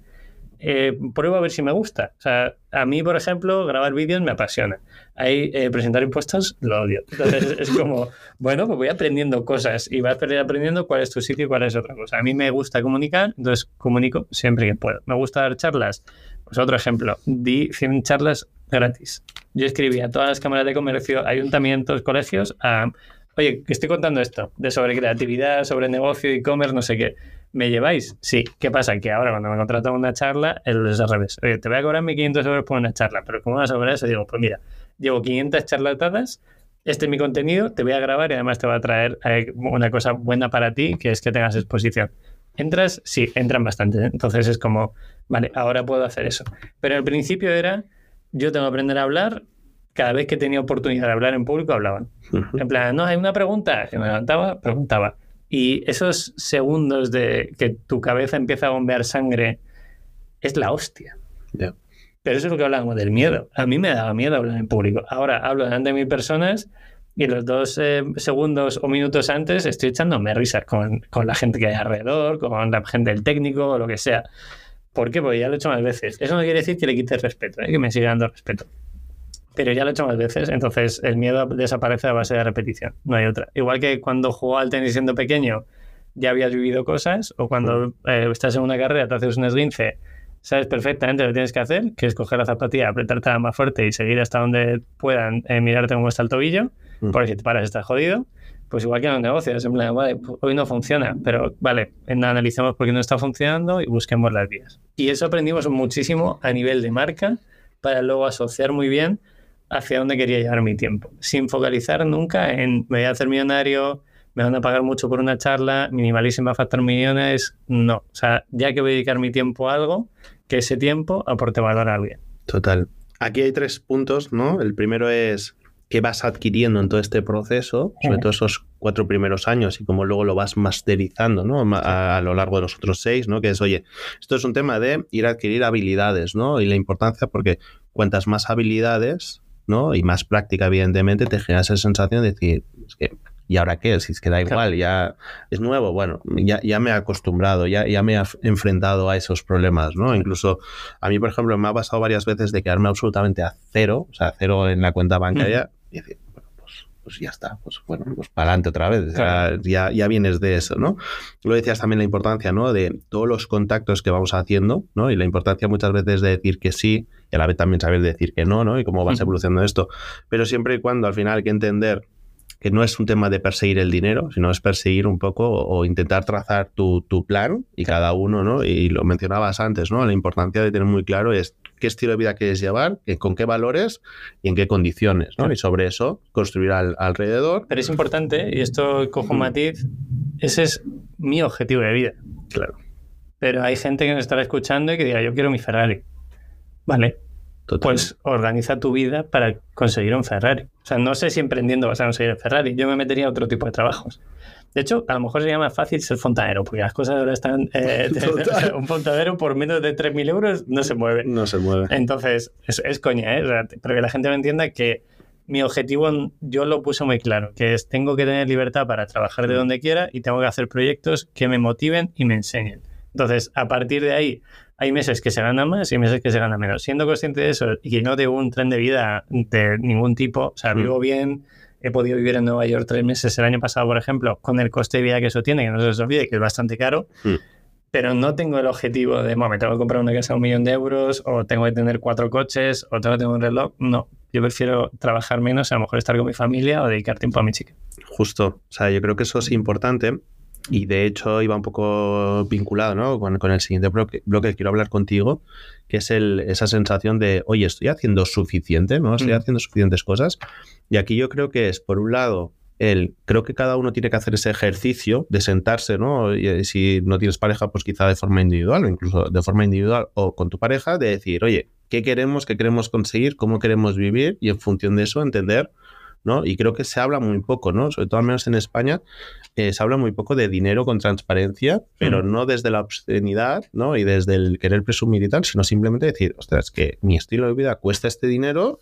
eh, pruebo a ver si me gusta. O sea, a mí, por ejemplo, grabar vídeos me apasiona. Ahí, eh, presentar impuestos lo odio. Entonces es como, bueno, pues voy aprendiendo cosas y vas aprendiendo cuál es tu sitio y cuál es otra cosa. A mí me gusta comunicar, entonces comunico siempre que puedo. Me gusta dar charlas. Pues otro ejemplo, di 100 charlas gratis. Yo escribí a todas las cámaras de comercio, ayuntamientos, colegios, a, oye, que estoy contando esto, de sobre creatividad, sobre negocio, e-commerce, no sé qué ¿Me lleváis? Sí. ¿Qué pasa? Que ahora cuando me contratan una charla, es al revés. Oye, te voy a cobrar 1.500 euros por una charla, pero como vas a cobrar eso, digo, pues mira, llevo 500 charlatadas, este es mi contenido, te voy a grabar y además te va a traer eh, una cosa buena para ti, que es que tengas exposición. ¿Entras? Sí, entran bastante. ¿eh? Entonces es como, vale, ahora puedo hacer eso. Pero al principio era, yo tengo que aprender a hablar, cada vez que tenía oportunidad de hablar en público, hablaban. En plan, no, hay una pregunta, que me levantaba, preguntaba. Y esos segundos de que tu cabeza empieza a bombear sangre es la hostia. Pero eso es lo que hablábamos del miedo. A mí me daba miedo hablar en público. Ahora hablo delante de mil personas y los dos eh, segundos o minutos antes estoy echándome risas con, con, la gente que hay alrededor, con la gente del técnico o lo que sea. ¿Por qué? Porque ya lo he hecho más veces. Eso no quiere decir que le quites respeto, ¿eh? que me siga dando respeto pero ya lo he hecho más veces, entonces el miedo desaparece a base de repetición, no hay otra. Igual que cuando jugaba al tenis siendo pequeño, ya habías vivido cosas, o cuando eh, estás en una carrera, te haces un esguince, sabes perfectamente lo que tienes que hacer, que es coger la zapatilla, apretarte más fuerte y seguir hasta donde puedan eh, mirarte cómo está el tobillo, porque si te paras estás jodido. Pues igual que en los negocios, en plan, vale, pues hoy no funciona, pero vale, analicemos por qué no está funcionando y busquemos las vías. Y eso aprendimos muchísimo a nivel de marca para luego asociar muy bien hacia dónde quería llevar mi tiempo, sin focalizar nunca en me voy a hacer millonario, me van a pagar mucho por una charla, minimalísima factor millones, no. O sea, ya que voy a dedicar mi tiempo a algo, que ese tiempo aporte valor a alguien. Total. Aquí hay tres puntos, ¿no? El primero es qué vas adquiriendo en todo este proceso, sobre todo esos cuatro primeros años y cómo luego lo vas masterizando ¿no? a, lo largo de los otros seis, ¿no? que es, oye, esto es un tema de ir a adquirir habilidades ¿no? y la importancia porque cuantas más habilidades ¿no? y más práctica, evidentemente, te genera esa sensación de decir, es que ¿y ahora qué? Si es que da igual, ya es nuevo, bueno, ya, ya me he acostumbrado, ya, ya me he enfrentado a esos problemas, ¿no? Incluso a mí, por ejemplo, me ha pasado varias veces de quedarme absolutamente a cero, o sea, cero en la cuenta bancaria, y decir, bueno, pues, pues ya está, pues bueno, pues para adelante otra vez, ya, ya vienes de eso, ¿no? Lo decías también la importancia, ¿no? De todos los contactos que vamos haciendo, ¿no? Y la importancia muchas veces de decir que sí y a la vez también saber decir que no, ¿no? Y cómo vas evolucionando esto. Pero siempre y cuando al final hay que entender que no es un tema de perseguir el dinero, sino es perseguir un poco o, intentar trazar tu, plan y cada uno, ¿no? Y lo mencionabas antes, ¿no? La importancia de tener muy claro es qué estilo de vida quieres llevar, con qué valores y en qué condiciones, ¿no? Y sobre eso construir alrededor. Pero es importante, y esto cojo un matiz, ese es mi objetivo de vida. Claro. Pero hay gente que nos estará escuchando y que diga, yo quiero mi Ferrari. Vale, pues organiza tu vida para conseguir un Ferrari. O sea, no sé si emprendiendo vas a conseguir el Ferrari. Yo me metería a otro tipo de trabajos. De hecho, a lo mejor sería más fácil ser fontanero, porque las cosas ahora están... Eh, (laughs) (laughs) un fontanero por menos de 3.000 euros no se mueve. No se mueve. Entonces, es, coña, ¿eh? pero que la gente me entienda que mi objetivo yo lo puse muy claro, que es tengo que tener libertad para trabajar de donde quiera y tengo que hacer proyectos que me motiven y me enseñen. Entonces, a partir de ahí, hay meses que se ganan más y meses que se ganan menos. Siendo consciente de eso y que no de un tren de vida de ningún tipo, o sea, vivo mm. bien, he podido vivir en Nueva York tres meses el año pasado, por ejemplo, con el coste de vida que eso tiene, que no se os olvide, que es bastante caro, mm. pero no tengo el objetivo de, me tengo que comprar una casa a un millón de euros, o tengo que tener cuatro coches, o tengo que tener un reloj. No, yo prefiero trabajar menos, a lo mejor estar con mi familia o dedicar tiempo a mi chica. Justo, o sea, yo creo que eso es importante y de hecho iba un poco vinculado ¿no? con, con, el siguiente bloque, que quiero hablar contigo, que es el, esa sensación de, oye, estoy haciendo suficiente, ¿no? Estoy mm. haciendo suficientes cosas. Y aquí yo creo que es, por un lado, el, creo que cada uno tiene que hacer ese ejercicio de sentarse, ¿no? Y eh, si no tienes pareja, pues quizá de forma individual o incluso de forma individual o con tu pareja, de decir, oye, ¿qué queremos, qué queremos conseguir, cómo queremos vivir? Y en función de eso entender ¿no? Y creo que se habla muy poco, ¿no? Sobre todo al menos en España, eh, se habla muy poco de dinero con transparencia, pero no desde la obscenidad, ¿no? Y desde el querer presumir y tal, sino simplemente decir, ostras, que mi estilo de vida cuesta este dinero,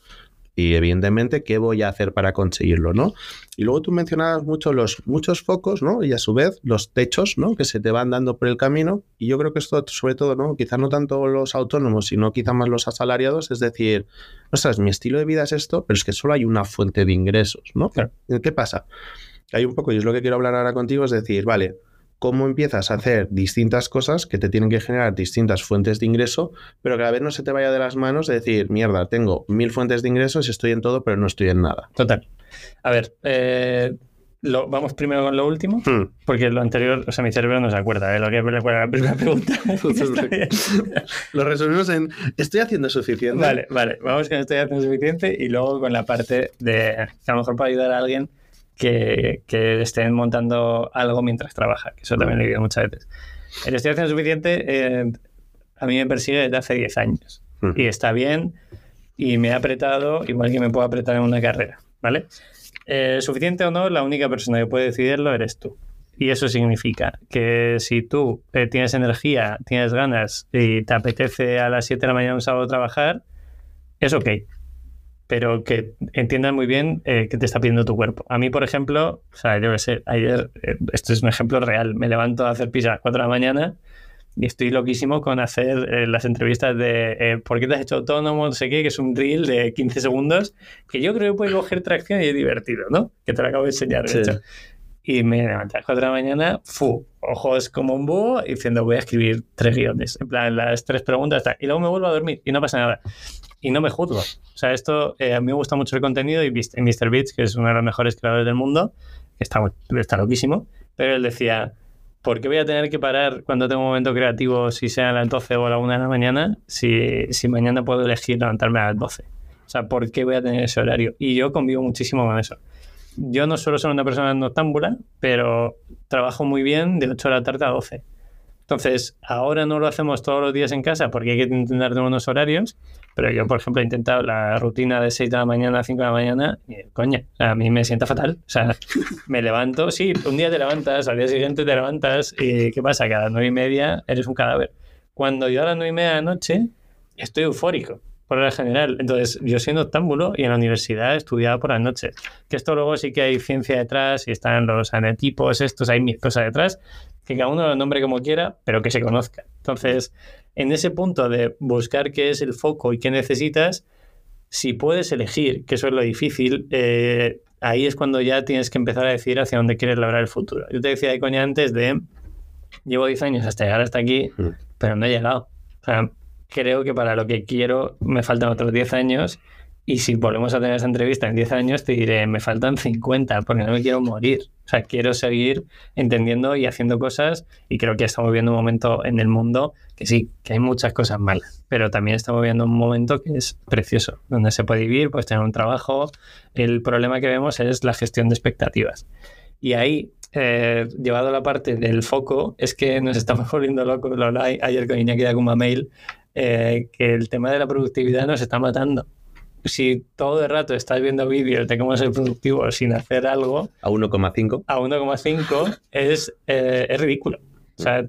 y evidentemente qué voy a hacer para conseguirlo, ¿no? Y luego tú mencionabas mucho los muchos focos, ¿no? Y a su vez los techos, ¿no? Que se te van dando por el camino y yo creo que esto sobre todo, ¿no? Quizá no tanto los autónomos, sino quizá más los asalariados, es decir, ostras, mi estilo de vida es esto, pero es que solo hay una fuente de ingresos, ¿no? ¿Qué pasa? Hay un poco, y es lo que quiero hablar ahora contigo, es decir, vale, cómo empiezas a hacer distintas cosas que te tienen que generar distintas fuentes de ingreso, pero que a la vez no se te vaya de las manos de decir, mierda, tengo mil fuentes de ingresos y estoy en todo, pero no estoy en nada. Total. A ver, eh, lo, vamos primero con lo último, hmm. porque lo anterior, o sea, mi cerebro no se acuerda de ¿eh? lo que recuerda la primera pregunta. (laughs) lo resumimos en, ¿estoy haciendo suficiente? Vale, vale, vamos con estoy haciendo suficiente y luego con la parte de, que a lo mejor para ayudar a alguien que, estén montando algo mientras trabaja, que eso también lo he vivido muchas veces. El haciendo suficiente eh, a mí me persigue desde hace 10 años y está bien y me ha apretado igual que me puedo apretar en una carrera, ¿vale? Eh, suficiente o no, la única persona que puede decidirlo eres tú. Y eso significa que si tú eh, tienes energía, tienes ganas y te apetece a las 7 de la mañana un sábado trabajar, es ok pero que entiendan muy bien eh, qué te está pidiendo tu cuerpo. A mí, por ejemplo, o sea, yo sé, ayer, eh, esto es un ejemplo real, me levanto a hacer pizza a las 4 de la mañana y estoy loquísimo con hacer eh, las entrevistas de ¿por qué te has hecho autónomo? No sé qué, que es un reel de 15 segundos, que yo creo que puede coger tracción y es divertido, ¿no? Que te lo acabo de enseñar, de hecho. Y me levanté a las 4 de la mañana, fu, ojos como un búho, diciendo voy a escribir tres guiones, en plan las tres preguntas, y luego me vuelvo a dormir y no pasa nada y no me juzgo. O sea, esto eh, a mí me gusta mucho el contenido y en MrBeats, que es uno de los mejores creadores del mundo, está, está loquísimo, pero él decía, ¿por qué voy a tener que parar cuando tengo un momento creativo, si sea a las 12 o a la 1 de la mañana, si, si mañana puedo elegir levantarme a las 12? O sea, ¿por qué voy a tener ese horario? Y yo convivo muchísimo con eso. Yo no suelo ser una persona noctámbula, pero trabajo muy bien de 8 de la tarde a 12. Entonces, ahora no lo hacemos todos los días en casa porque hay que intentar tener unos horarios, pero yo, por ejemplo, he intentado la rutina de 6 de la mañana a 5 de la mañana y, coña, a mí me sienta fatal. O sea, (laughs) me levanto, sí, un día te levantas, al día siguiente te levantas y ¿qué pasa? Que a las 9 y media eres un cadáver. Cuando yo a las 9 y media de la noche estoy eufórico por la general. Entonces, yo siendo octámbulo y en la universidad estudiaba por las noches. Que esto luego sí que hay ciencia detrás y están los anetipos, estos, hay mil cosas detrás, que cada uno lo nombre como quiera, pero que se conozca. Entonces, en ese punto de buscar qué es el foco y qué necesitas, si puedes elegir, que eso es lo difícil, eh, ahí es cuando ya tienes que empezar a decir hacia dónde quieres lograr el futuro. Yo te decía de coña antes de, llevo 10 años hasta llegar hasta aquí, Mm. pero no he llegado. O sea, creo que para lo que quiero me faltan otros 10 años y si volvemos a tener esa entrevista en 10 años te diré, me faltan 50 porque no me quiero morir. O sea, quiero seguir entendiendo y haciendo cosas y creo que estamos viendo un momento en el mundo que sí, que hay muchas cosas malas, pero también estamos viendo un momento que es precioso, donde se puede vivir, pues tener un trabajo. El problema que vemos es la gestión de expectativas. Y ahí eh, llevado a la parte del foco, es que nos estamos (laughs) volviendo locos. Lo hablaba ayer con Iñaki de Akuma Mail, eh, que el tema de la productividad nos está matando. Si todo el rato estás viendo vídeos de cómo ser productivo sin hacer algo, A 1,5. a 1,5 es, eh, es ridículo. O sea,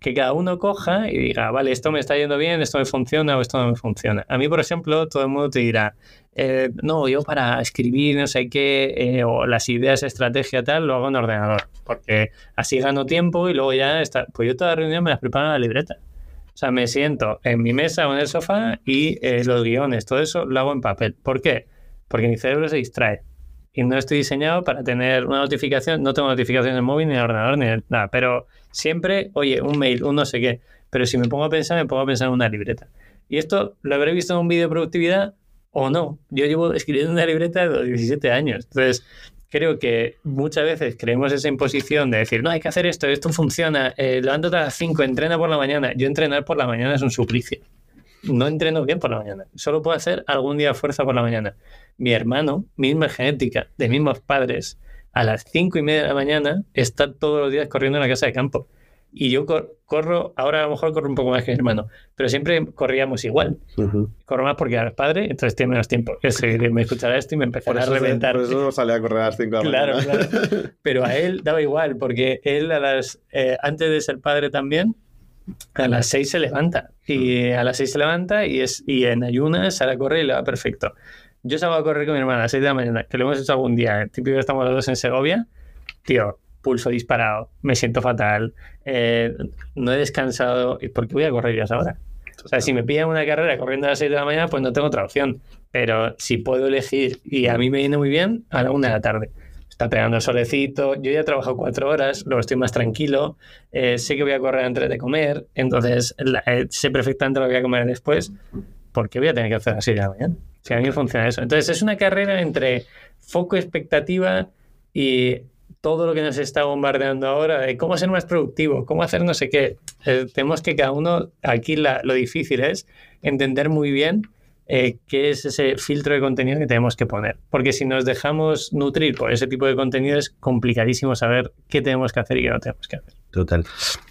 que cada uno coja y diga, vale, esto me está yendo bien, esto me funciona o esto no me funciona. A mí, por ejemplo, todo el mundo te dirá, eh, no, yo para escribir no sé qué, eh, o las ideas, estrategia, tal, lo hago en ordenador, porque así gano tiempo y luego ya está. Pues yo toda la reunión me las preparo en la libreta. O sea, me siento en mi mesa o en el sofá y eh, los guiones, todo eso lo hago en papel. ¿Por qué? Porque mi cerebro se distrae. Y no estoy diseñado para tener una notificación, no tengo notificación en el móvil, ni en el ordenador, ni en nada. Pero siempre, oye, un mail, un no sé qué. Pero si me pongo a pensar, me pongo a pensar en una libreta. Y esto lo habré visto en un vídeo de productividad o no. Yo llevo escribiendo una libreta de los 17 años. Entonces, creo que muchas veces creemos esa imposición de decir, no, hay que hacer esto, esto funciona, eh, levántate a las 5, entrena por la mañana. Yo entrenar por la mañana es un suplicio. No entreno bien por la mañana. Solo puedo hacer algún día fuerza por la mañana. Mi hermano, misma genética, de mismos padres, a las 5 y media de la mañana está todos los días corriendo en la casa de campo. Y yo cor- corro, ahora a lo mejor corro un poco más que mi hermano, pero siempre corríamos igual. Ujú. Corro más porque ahora es padre, entonces tiene menos tiempo. Es decir, me escuchará esto y me empezará a eso, se- reventar. por eso salía a correr a las 5 de la Claro, mañana. claro. (laughs) Pero a él daba igual, porque él a las, eh, antes de ser padre también, a las 6 se levanta. Y a las 6 se levanta y, es, y en ayunas sale a correr y le va perfecto. Yo salgo a correr con mi hermana a las 6 de la mañana, que lo hemos hecho algún día. Típico que estamos los dos en Segovia. Tío, pulso disparado, me siento fatal, eh, no he descansado. ¿Y por qué voy a correr ya a esa hora? O sea, si me pillan una carrera corriendo a las 6 de la mañana, pues no tengo otra opción. Pero si puedo elegir y a mí me viene muy bien, a la 1 de la tarde. Está pegando el solecito, yo ya he trabajado cuatro horas, luego estoy más tranquilo, eh, sé que voy a correr antes de comer, entonces eh, sé perfectamente lo que voy a comer después, ¿por qué voy a tener que hacer así de la mañana? Si a mí me funciona eso. Entonces es una carrera entre foco, expectativa y todo lo que nos está bombardeando ahora de cómo ser más productivo, cómo hacer no sé qué. Eh, tenemos que cada uno, aquí lo difícil es entender muy bien eh, qué es ese filtro de contenido que tenemos que poner. Porque si nos dejamos nutrir por ese tipo de contenido es complicadísimo saber qué tenemos que hacer y qué no tenemos que hacer. Total.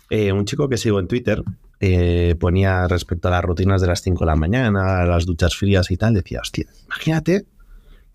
Eh, un chico que sigo en Twitter ponía respecto a las rutinas de las 5 de la mañana, las duchas frías y tal, decía, hostia, imagínate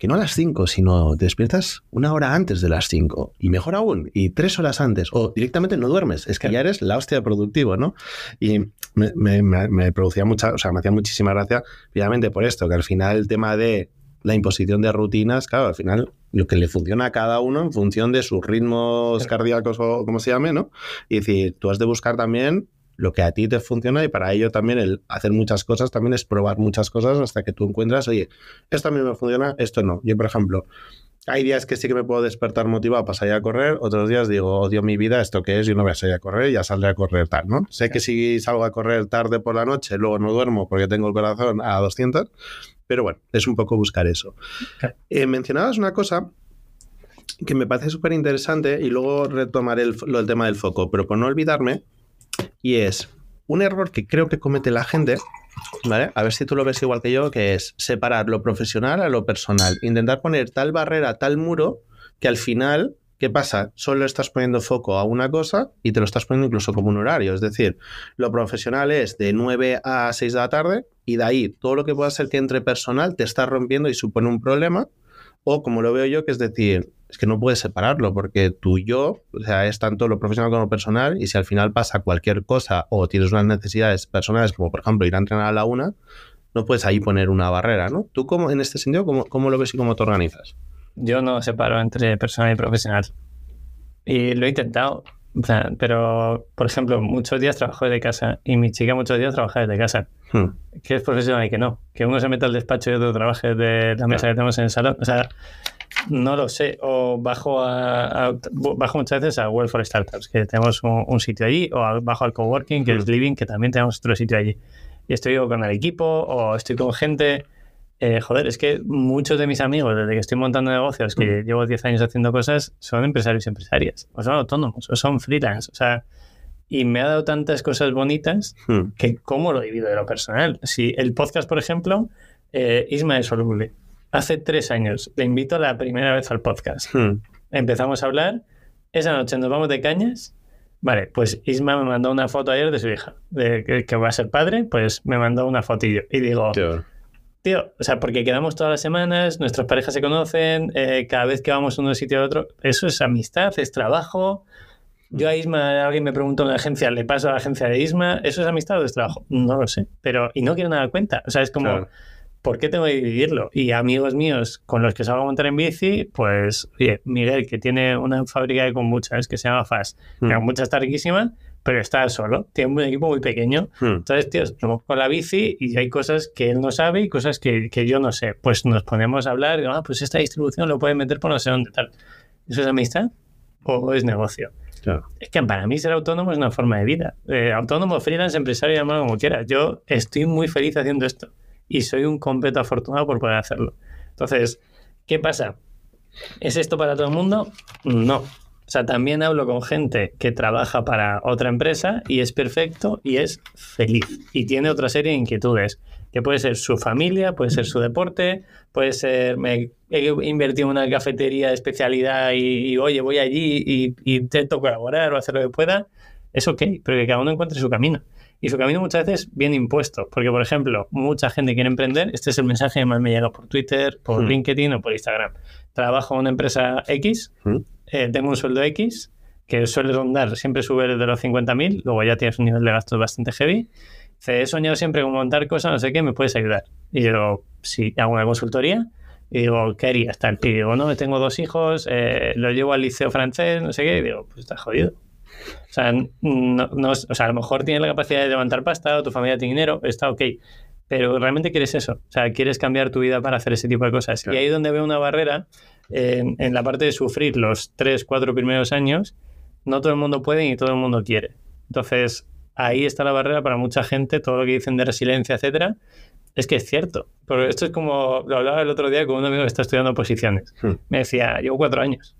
que no a las 5, sino te despiertas una hora antes de las 5 y mejor aún, y tres horas antes, o directamente no duermes, es que ya eres la hostia de productivo, ¿no? Y me, me- me- me producía mucha, o sea, me hacía muchísima gracia, obviamente por esto, que al final el tema de la imposición de rutinas, claro, al final lo que le funciona a cada uno en función de sus ritmos Claro. cardíacos o como se llame, ¿no? Y decir, tú has de buscar también lo que a ti te funciona y para ello también el hacer muchas cosas también es probar muchas cosas hasta que tú encuentras, oye, esto a mí me funciona, esto no. Yo, por ejemplo, hay días que sí que me puedo despertar motivado para salir a correr, otros días digo, odio mi vida, ¿esto qué es? Yo no voy a salir a correr, ya saldré a correr tal, ¿no? Sé que si salgo a correr tarde por la noche, luego no duermo porque tengo el corazón a 200, pero bueno, es un poco buscar eso. Eh, mencionabas una cosa que me parece súper interesante y luego retomaré el, lo, el tema del foco, pero por no olvidarme, y es un error que creo que comete la gente, ¿vale? A ver si tú lo ves igual que yo, que es separar lo profesional a lo personal, intentar poner tal barrera, tal muro, que al final ¿Qué pasa? Solo estás poniendo foco a una cosa y te lo estás poniendo incluso como un horario. Es decir, lo profesional es de 9 a 6 de la tarde y de ahí todo lo que pueda ser que entre personal te está rompiendo y supone un problema. O como lo veo yo, que es decir, es que no puedes separarlo porque tú y yo, o sea, es tanto lo profesional como lo personal y si al final pasa cualquier cosa o tienes unas necesidades personales como por ejemplo ir a entrenar a la una, no puedes ahí poner una barrera, ¿no? ¿Tú cómo, en este sentido, cómo, cómo lo ves y cómo te organizas? Yo no separo entre personal y profesional. Y lo he intentado. pero, por ejemplo, muchos días trabajo desde casa y mi chica muchos días trabaja desde casa. Hmm. Que es profesional y que no. Que uno se meta al despacho y otro trabaje desde la mesa que tenemos en el salón. O sea, no lo sé. O bajo, a, bajo muchas veces a Well for Startups, que tenemos un, sitio allí, o bajo al coworking, que es hmm. Living, que también tenemos otro sitio allí. Y estoy con el equipo, o estoy con gente eh, joder, es que muchos de mis amigos, desde que estoy montando negocios, que mm. llevo 10 años haciendo cosas, son empresarios y empresarias, o son autónomos, o son freelance, o sea, y me ha dado tantas cosas bonitas mm. que cómo lo divido de lo personal. Si el podcast, por ejemplo, eh, Ismael Soluble, hace tres años, le invito la primera vez al podcast. Mm. Empezamos a hablar, esa noche nos vamos de cañas. Vale, pues Isma me mandó una foto ayer de su hija, de que, va a ser padre, pues me mandó una fotillo. Y digo, tío, o sea, porque quedamos todas las semanas, nuestras parejas se conocen, eh, cada vez que vamos de un sitio a otro, eso es amistad, es trabajo. Yo a Isma, alguien me preguntó en la agencia, le paso a la agencia de Isma, ¿eso es amistad o es trabajo? No lo sé, pero, y no quiero nada cuenta, o sea, es como, ¿por qué tengo que dividirlo? Y amigos míos con los que salgo a montar en bici, pues, oye, Miguel, que tiene una fábrica de kombucha, que se llama FAS, mm. la kombucha está riquísima, pero está solo, tiene un equipo muy pequeño. Hmm. Entonces, tío, nos con la bici y hay cosas que él no sabe y cosas que, que yo no sé. Pues nos ponemos a hablar y ah, pues esta distribución lo puede meter por no sé dónde tal. ¿Eso es amistad o es negocio? Es que para mí ser autónomo es una forma de vida. Eh, autónomo, freelance, empresario, llamarlo como quieras. Yo estoy muy feliz haciendo esto y soy un completo afortunado por poder hacerlo. Entonces, ¿qué pasa? ¿Es esto para todo el mundo? No. O sea, también hablo con gente que trabaja para otra empresa y es perfecto y es feliz. Y tiene otra serie de inquietudes, que puede ser su familia, puede ser su deporte, puede ser, me he invertido en una cafetería de especialidad y, oye, voy allí y, y, intento colaborar o hacer lo que pueda. Es ok, pero que cada uno encuentre su camino. Y su camino muchas veces bien impuesto, porque por ejemplo, mucha gente quiere emprender, este es el mensaje que más me llega por Twitter, por hmm. LinkedIn o por Instagram. Trabajo en una empresa X, hmm. Eh, tengo un sueldo X, que suele rondar, siempre sube de los 50.000, luego ya tienes un nivel de gastos bastante heavy. Dice, he soñado siempre con montar cosas, no sé qué, ¿me puedes ayudar? Y yo, sí, hago una consultoría. Y digo, ¿qué harías? Tal. Y digo, no, tengo dos hijos, eh, los llevo al liceo francés, no sé qué. Y digo, pues está jodido. O sea, no, o sea, a lo mejor tienes la capacidad de levantar pasta o tu familia tiene dinero, está ok. Pero realmente quieres eso. O sea, quieres cambiar tu vida para hacer ese tipo de cosas. Y ahí es donde veo una barrera en, la parte de sufrir los tres, cuatro primeros años, no todo el mundo puede ni todo el mundo quiere. Entonces, ahí está la barrera para mucha gente, todo lo que dicen de resiliencia, etcétera, es que es cierto. Pero esto es como lo hablaba el otro día con un amigo que está estudiando posiciones. Hmm. Me decía, llevo cuatro años.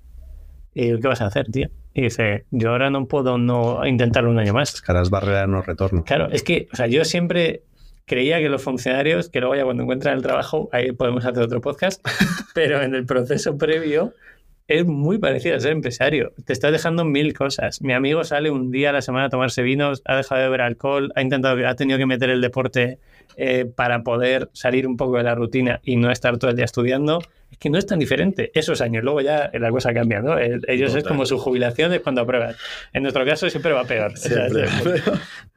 ¿Y qué vas a hacer, tío? Y dice, yo ahora no puedo no intentarlo un año más. Caras barrera no retorno. Claro, es que, o sea, yo siempre creía que los funcionarios, que luego ya cuando encuentran el trabajo, ahí podemos hacer otro podcast, (laughs) pero en el proceso previo es muy parecido a ser empresario. Te estás dejando mil cosas. Mi amigo sale un día a la semana a tomarse vinos, ha dejado de beber alcohol, ha intentado, ha tenido que meter el deporte eh, para poder salir un poco de la rutina y no estar todo el día estudiando es que no es tan diferente esos años. Luego ya la cosa cambia, ¿no? Ellos es como su jubilación es cuando aprueban. En nuestro caso siempre va peor.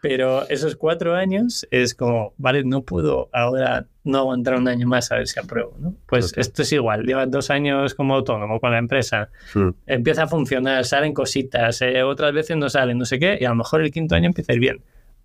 pero esos cuatro años es como, vale, no puedo ahora no aguantar un año más a ver si apruebo, ¿no? Pues esto es igual. Llevas dos años como autónomo con la empresa. Empieza a funcionar, salen cositas, eh, otras veces no salen, no sé qué, y a lo mejor el quinto año empieza a ir bien.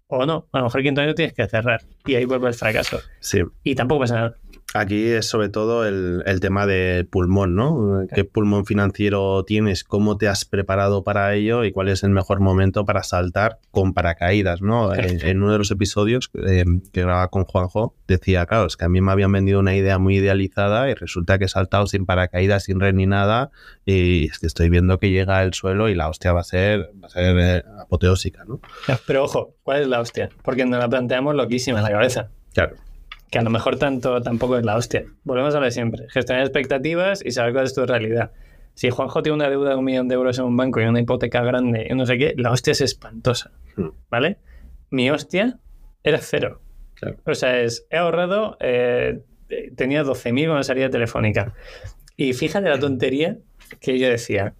O no, a lo mejor el quinto año tienes que cerrar y ahí vuelve el fracaso. Sí. Y tampoco pasa nada. Aquí es sobre todo el, tema de pulmón, ¿no? ¿Qué pulmón financiero tienes? ¿Cómo te has preparado para ello? ¿Y cuál es el mejor momento para saltar con paracaídas, ¿no? En, uno de los episodios eh, que grababa con Juanjo, decía, claro, es que a mí me habían vendido una idea muy idealizada y resulta que he saltado sin paracaídas, sin red ni nada, y es que estoy viendo que llega el suelo y la hostia va a ser, va a ser eh, apoteósica, ¿no? Pero ojo, ¿cuál es la hostia? Porque nos la planteamos loquísima en la cabeza. Claro que a lo mejor tanto tampoco es la hostia. Volvemos a lo de siempre. Gestionar expectativas y saber cuál es tu realidad. Si Juanjo tiene una deuda de un millón de euros en un banco y una hipoteca grande y no sé qué, la hostia es espantosa. Hmm. ¿Vale? Mi hostia era cero. O sea, es, he ahorrado, eh, tenía 12.000 cuando salía telefónica. Y fíjate la tontería que yo decía,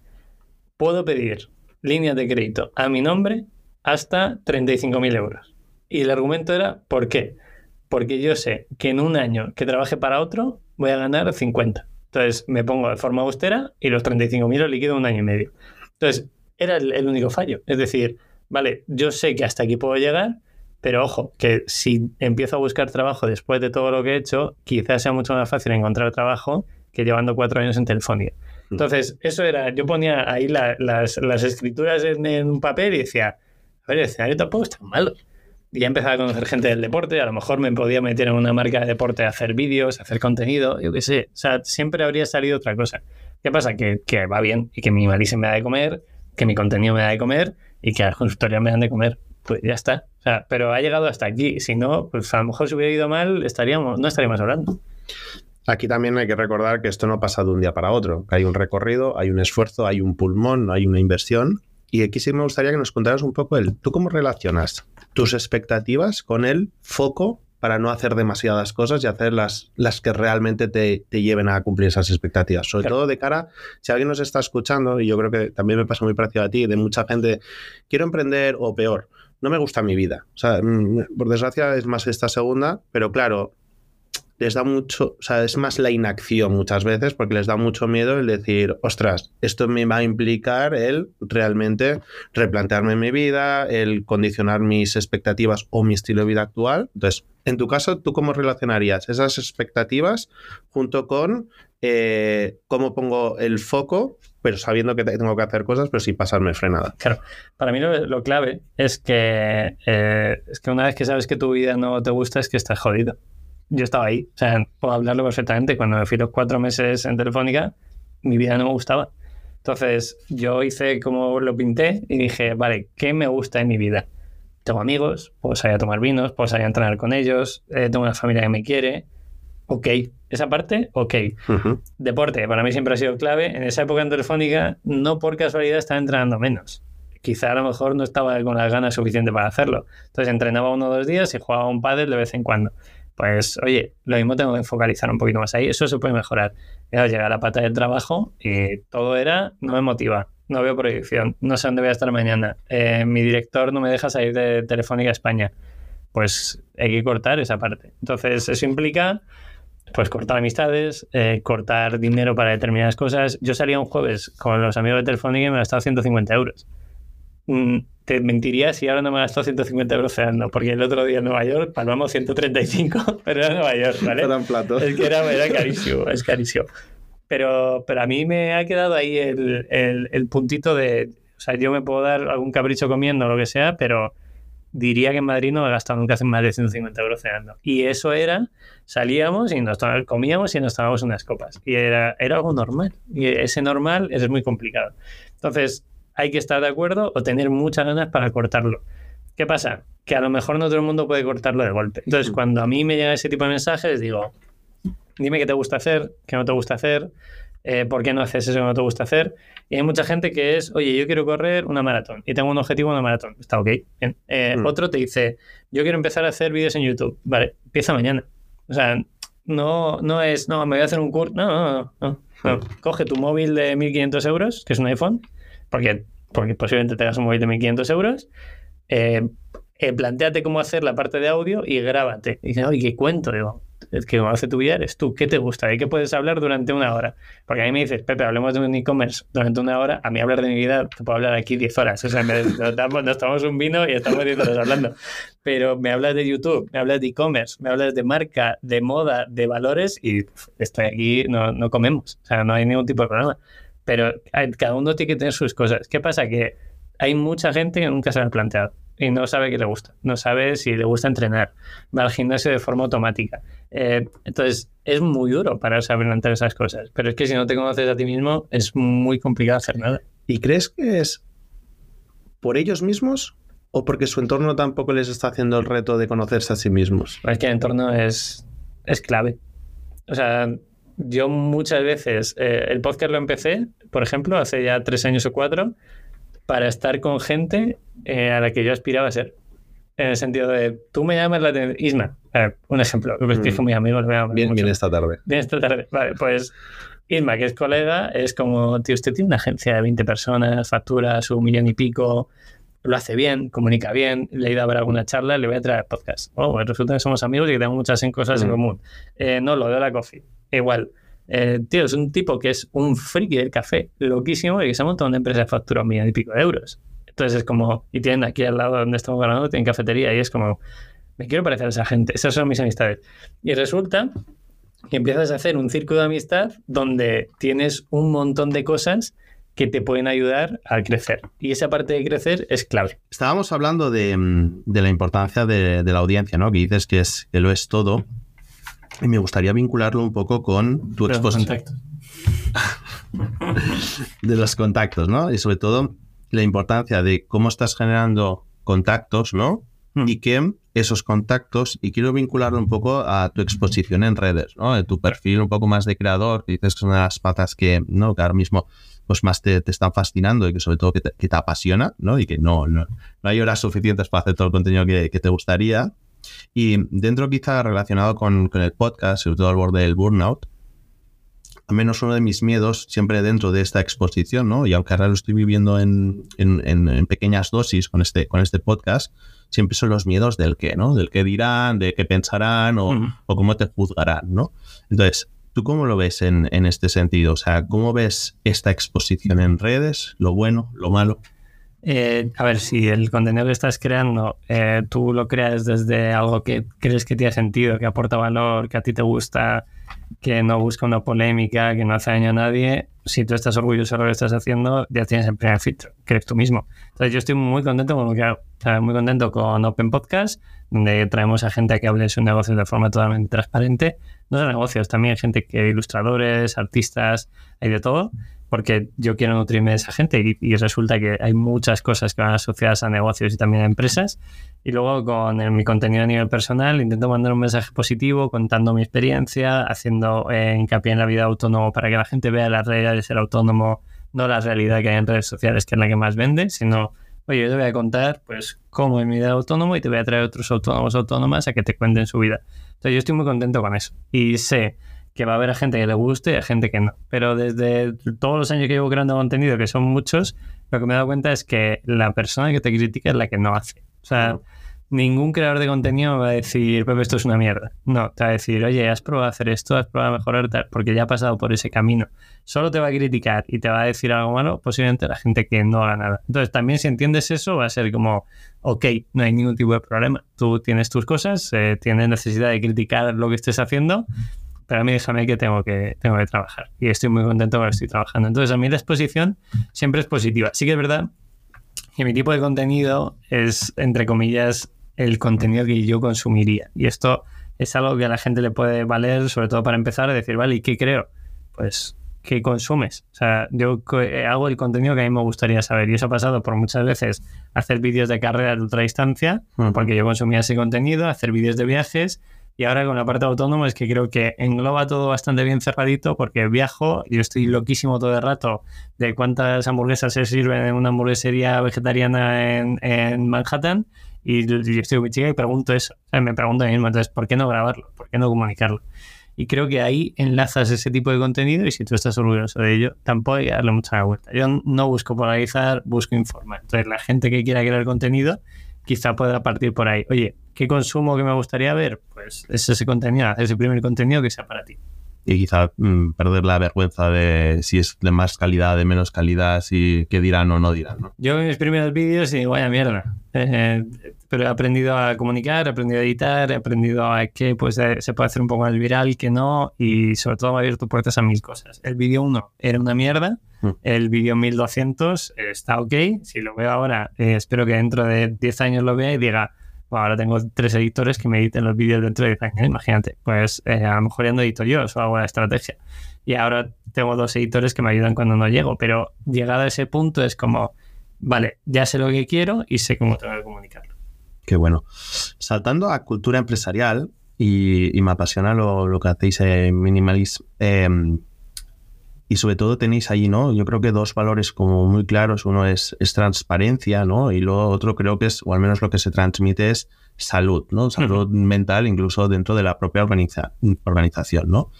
puedo pedir líneas de crédito a mi nombre hasta 35.000 euros. Y el argumento era, ¿por qué? Porque yo sé que en un año que trabaje para otro voy a ganar 50. Entonces me pongo de forma austera y los 35.000 los liquido en un año y medio. Entonces era el, único fallo. Es decir, vale, yo sé que hasta aquí puedo llegar, pero ojo, que si empiezo a buscar trabajo después de todo lo que he hecho, quizás sea mucho más fácil encontrar trabajo que llevando cuatro años en telefonía. Mm. Entonces, eso era, yo ponía ahí las, escrituras en, en, un papel y decía, a ver, el escenario tampoco está malo y ya empezaba a conocer gente del deporte, a lo mejor me podía meter en una marca de deporte hacer vídeos, hacer contenido, yo qué sé, o sea, siempre habría salido otra cosa. ¿Qué pasa? Que, que va bien y que mi Marisa me da de comer, que mi contenido me da de comer y que las consultorías me dan de comer. Pues ya está. O sea, pero ha llegado hasta aquí. Si no, pues a lo mejor si hubiera ido mal, estaríamos, no estaríamos hablando. Aquí también hay que recordar que esto no pasa de un día para otro. Hay un recorrido, hay un esfuerzo, hay un pulmón, hay una inversión. Y aquí sí me gustaría que nos contaras un poco el, ¿tú cómo relacionas tus expectativas con el foco para no hacer demasiadas cosas y hacer las, las que realmente te, lleven a cumplir esas expectativas. Sobre todo de cara, si alguien nos está escuchando, y yo creo que también me pasa muy parecido a ti, de mucha gente, quiero emprender o peor, no me gusta mi vida. O sea, mm, por desgracia es más esta segunda, pero claro, les da mucho, o sea, es más la inacción muchas veces porque les da mucho miedo el decir, ostras, esto me va a implicar el realmente replantearme mi vida, el condicionar mis expectativas o mi estilo de vida actual. Entonces, en tu caso, ¿tú cómo relacionarías esas expectativas junto con eh, cómo pongo el foco, pero sabiendo que tengo que hacer cosas, pero sin pasarme frenada? Claro, para mí lo, clave es que, eh, es que una vez que sabes que tu vida no te gusta, es que estás jodido yo estaba ahí. O sea, puedo hablarlo perfectamente. Cuando me fui los cuatro meses en Telefónica, mi vida no me gustaba. Entonces, yo hice como lo pinté y dije, vale, ¿qué me gusta en mi vida? Tengo amigos, puedo salir a tomar vinos, puedo salir a entrenar con ellos, eh, tengo una familia que me quiere. Ok, esa parte, ok. Deporte, para mí siempre ha sido clave. En esa época en Telefónica, no por casualidad estaba entrenando menos. Quizá a lo mejor no estaba con las ganas suficientes para hacerlo. Entonces entrenaba uno o dos días y jugaba un pádel de vez en cuando pues oye, lo mismo tengo que focalizar un poquito más ahí. Eso se puede mejorar. Llega a la pata del trabajo y todo era, no me motiva, no veo proyección, no sé dónde voy a estar mañana. Eh, mi director no me deja salir de Telefónica España. Pues hay que cortar esa parte. Entonces, eso implica pues cortar amistades, eh, cortar dinero para determinadas cosas. Yo salía un jueves con los amigos de Telefónica y me gastaba 150 euros. Mm, te mentiría si ahora no me gastó 150 euros cenando, porque el otro día en Nueva York palmamos 135, (laughs) pero era Nueva York, ¿vale? Es que era, era carísimo, es carísimo. Pero, pero a mí me ha quedado ahí el, el, puntito de, o sea, yo me puedo dar algún capricho comiendo o lo que sea, pero diría que en Madrid no he gastado nunca más de 150 euros cenando. Y eso era, salíamos y nos comíamos y nos tomábamos unas copas. Y era, era algo normal. Y ese normal es muy complicado. Entonces, hay que estar de acuerdo o tener muchas ganas para cortarlo. ¿Qué pasa? Que a lo mejor no todo el mundo puede cortarlo de golpe. Entonces, cuando a mí me llega ese tipo de mensajes, digo, dime qué te gusta hacer, qué no te gusta hacer, eh, por qué no haces eso que no te gusta hacer. Y hay mucha gente que es, oye, yo quiero correr una maratón y tengo un objetivo en una maratón. Está ok. Eh, mm. Otro te dice, yo quiero empezar a hacer vídeos en YouTube. Vale, empieza mañana. O sea, no, no es, no, me voy a hacer un curso. No, no, no, no. Mm. Coge tu móvil de 1500 euros, que es un iPhone, porque, porque posiblemente tengas un móvil de 1.500 euros, eh, eh, planteate cómo hacer la parte de audio y grábate. Y dices, oye, ¿qué cuento? Digo, el que conoce tu vida eres tú. ¿Qué te gusta? ¿De qué puedes hablar durante una hora? Porque a mí me dices, Pepe, hablemos de un e-commerce durante una hora. A mí hablar de mi vida, te puedo hablar aquí 10 horas. O sea, (laughs) damos, nos tomamos un vino y estamos 10 horas hablando. Pero me hablas de YouTube, me hablas de e-commerce, me hablas de marca, de moda, de valores y estoy aquí, no, no comemos. O sea, no hay ningún tipo de problema. Pero cada uno tiene que tener sus cosas. ¿Qué pasa? Que hay mucha gente que nunca se lo ha planteado y no sabe qué le gusta, no sabe si le gusta entrenar, va al gimnasio de forma automática. Eh, entonces, es muy duro para saber plantear esas cosas, pero es que si no te conoces a ti mismo, es muy complicado hacer nada. ¿Y crees que es por ellos mismos o porque su entorno tampoco les está haciendo el reto de conocerse a sí mismos? Es que el entorno es, es clave. O sea, yo muchas veces, eh, el podcast lo empecé, por ejemplo, hace ya tres años o cuatro, para estar con gente eh, a la que yo aspiraba a ser. En el sentido de, tú me llamas la atención. Isma, un ejemplo, que mm. dije muy amigos. Bien, bien esta tarde. Bien esta tarde. Vale, pues Isma, que es colega, es como, tío, usted tiene una agencia de 20 personas, factura su millón y pico, lo hace bien, comunica bien, le he ido a ver alguna charla, le voy a traer podcast. Oh, pues resulta que somos amigos y que tenemos muchas cosas en mm. común. Eh, no, lo de la coffee. Igual. Eh, tío, es un tipo que es un friki del café, loquísimo, y que se ha montado una empresa de factura un millón y pico de euros. Entonces es como, y tienen aquí al lado donde estamos grabando, tienen cafetería, y es como, me quiero parecer a esa gente, esas son mis amistades. Y resulta que empiezas a hacer un círculo de amistad donde tienes un montón de cosas que te pueden ayudar a crecer. Y esa parte de crecer es clave. Estábamos hablando de, mm, la importancia de, la audiencia, ¿no? Que dices que, es, que lo es todo. Y me gustaría vincularlo un poco con tu exposición. (laughs) de los contactos, ¿no? Y sobre todo la importancia de cómo estás generando contactos, ¿no? Hmm. Y que esos contactos, y quiero vincularlo un poco a tu exposición en redes, ¿no? De tu perfil un poco más de creador, que dices que son las patas que, ¿no? Que ahora mismo pues más te, están fascinando y que sobre todo que te, apasiona, ¿no? Y que no, no, hay horas suficientes para hacer todo el contenido que, que te gustaría. Y dentro quizá relacionado con, el podcast, sobre todo al borde del burnout, al menos uno de mis miedos siempre dentro de esta exposición, ¿no? Y aunque ahora lo estoy viviendo en, pequeñas dosis con este, con este podcast, siempre son los miedos del qué, ¿no? Del qué dirán, de qué pensarán o, cómo te juzgarán, ¿no? Entonces, ¿tú cómo lo ves en, en este sentido? O sea, ¿cómo ves esta exposición en redes? ¿Lo bueno, lo malo? Eh, a ver, si el contenido que estás creando eh, tú lo creas desde algo que crees que tiene sentido, que aporta valor, que a ti te gusta, que no busca una polémica, que no hace daño a nadie, si tú estás orgulloso de lo que estás haciendo, ya tienes el primer filtro, eres tú mismo. Entonces yo estoy muy contento con lo que hago. muy contento con Open Podcast, donde traemos a gente a que hable de sus negocios de forma totalmente transparente. No de negocios, también gente que ilustradores, artistas, hay de todo porque yo quiero nutrirme de esa gente y, resulta que hay muchas cosas que van asociadas a negocios y también a empresas. Y luego con mi contenido a nivel personal intento mandar un mensaje positivo, contando mi experiencia, haciendo eh, hincapié en la vida autónoma para que la gente vea la realidad de ser autónomo, no la realidad que hay en redes sociales, que es la que más vende, sino, oye, yo te voy a contar pues cómo es mi vida autónomo y te voy a traer otros autónomos autónomas a que te cuenten su vida. Entonces yo estoy muy contento con eso. Y sé que va a haber gente que le guste y a gente que no. Pero desde todos los años que llevo creando contenido, que son muchos, lo que me he dado cuenta es que la persona que te critica es la que no hace. O sea, ningún creador de contenido va a decir, Pepe, esto es una mierda. No, te va a decir, oye, has probado a hacer esto, has probado a mejorar, porque ya ha pasado por ese camino. Solo te va a criticar y te va a decir algo malo, posiblemente la gente que no haga nada. Entonces, también si entiendes eso, va a ser como, ok, no hay ningún tipo de problema. Tú tienes tus cosas, eh, tienes necesidad de criticar lo que estés haciendo pero a mí déjame que tengo que, tengo que trabajar. Y estoy muy contento con que estoy trabajando. Entonces, a mí la exposición siempre es positiva. Sí que es verdad que mi tipo de contenido es, entre comillas, el contenido que yo consumiría. Y esto es algo que a la gente le puede valer, sobre todo para empezar a decir, vale, ¿y qué creo? Pues, ¿qué consumes? O sea, yo hago el contenido que a mí me gustaría saber. Y eso ha pasado por muchas veces hacer vídeos de carrera de ultradistancia, porque yo consumía ese contenido, hacer vídeos de viajes y ahora con la parte autónoma es que creo que engloba todo bastante bien cerradito porque viajo, yo estoy loquísimo todo el rato de cuántas hamburguesas se sirven en una hamburguesería vegetariana en, Manhattan y, estoy muy chica y pregunto eso. me pregunto a mí mismo, entonces, ¿por qué no grabarlo? ¿Por qué no comunicarlo? Y creo que ahí enlazas ese tipo de contenido y si tú estás orgulloso de ello, tampoco hay que darle mucha vuelta. Yo no busco polarizar, busco informar. Entonces, la gente que quiera crear contenido quizá pueda partir por ahí. Oye, ¿qué consumo que me gustaría ver? Pues es ese contenido, ese primer contenido que sea para ti y quizá mm, perder la vergüenza de si es de más calidad, de menos calidad, si qué dirán o no dirán. ¿no? Yo en mis primeros vídeos y vaya mierda. Eh, pero he aprendido a comunicar, he aprendido a editar, he aprendido a que pues, eh, se puede hacer un poco más viral, que no, y sobre todo me ha abierto puertas a mil cosas. El vídeo 1 era una mierda, mm. el vídeo 1200 está ok, si lo veo ahora, eh, espero que dentro de 10 años lo vea y diga, ahora tengo tres editores que me editen los vídeos dentro de 10 años, imagínate. Pues eh, a lo mejor ya no edito yo, eso hago la estrategia. Y ahora tengo dos editores que me ayudan cuando no llego, pero llegado a ese punto es como, vale, ya sé lo que quiero y sé cómo tengo que comunicarlo. Qué bueno. Saltando a cultura empresarial, y, me apasiona lo, que hacéis en Minimalism, em, y sobre todo tenéis ahí, ¿no? Yo creo que dos valores como muy claros. Uno es, es transparencia, ¿no? Y lo otro creo que es, o al menos lo que se transmite es salud, ¿no? Salud mental incluso dentro de la propia organización, ¿no?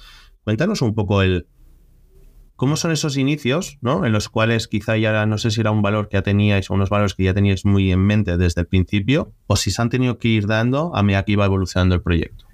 Cuéntanos un poco el... ¿Cómo son esos inicios, ¿no? En los cuales quizá ya no sé si era un valor que ya teníais o unos valores que ya teníais muy en mente desde el principio, o si se han tenido que ir dando a medida que iba evolucionando el proyecto.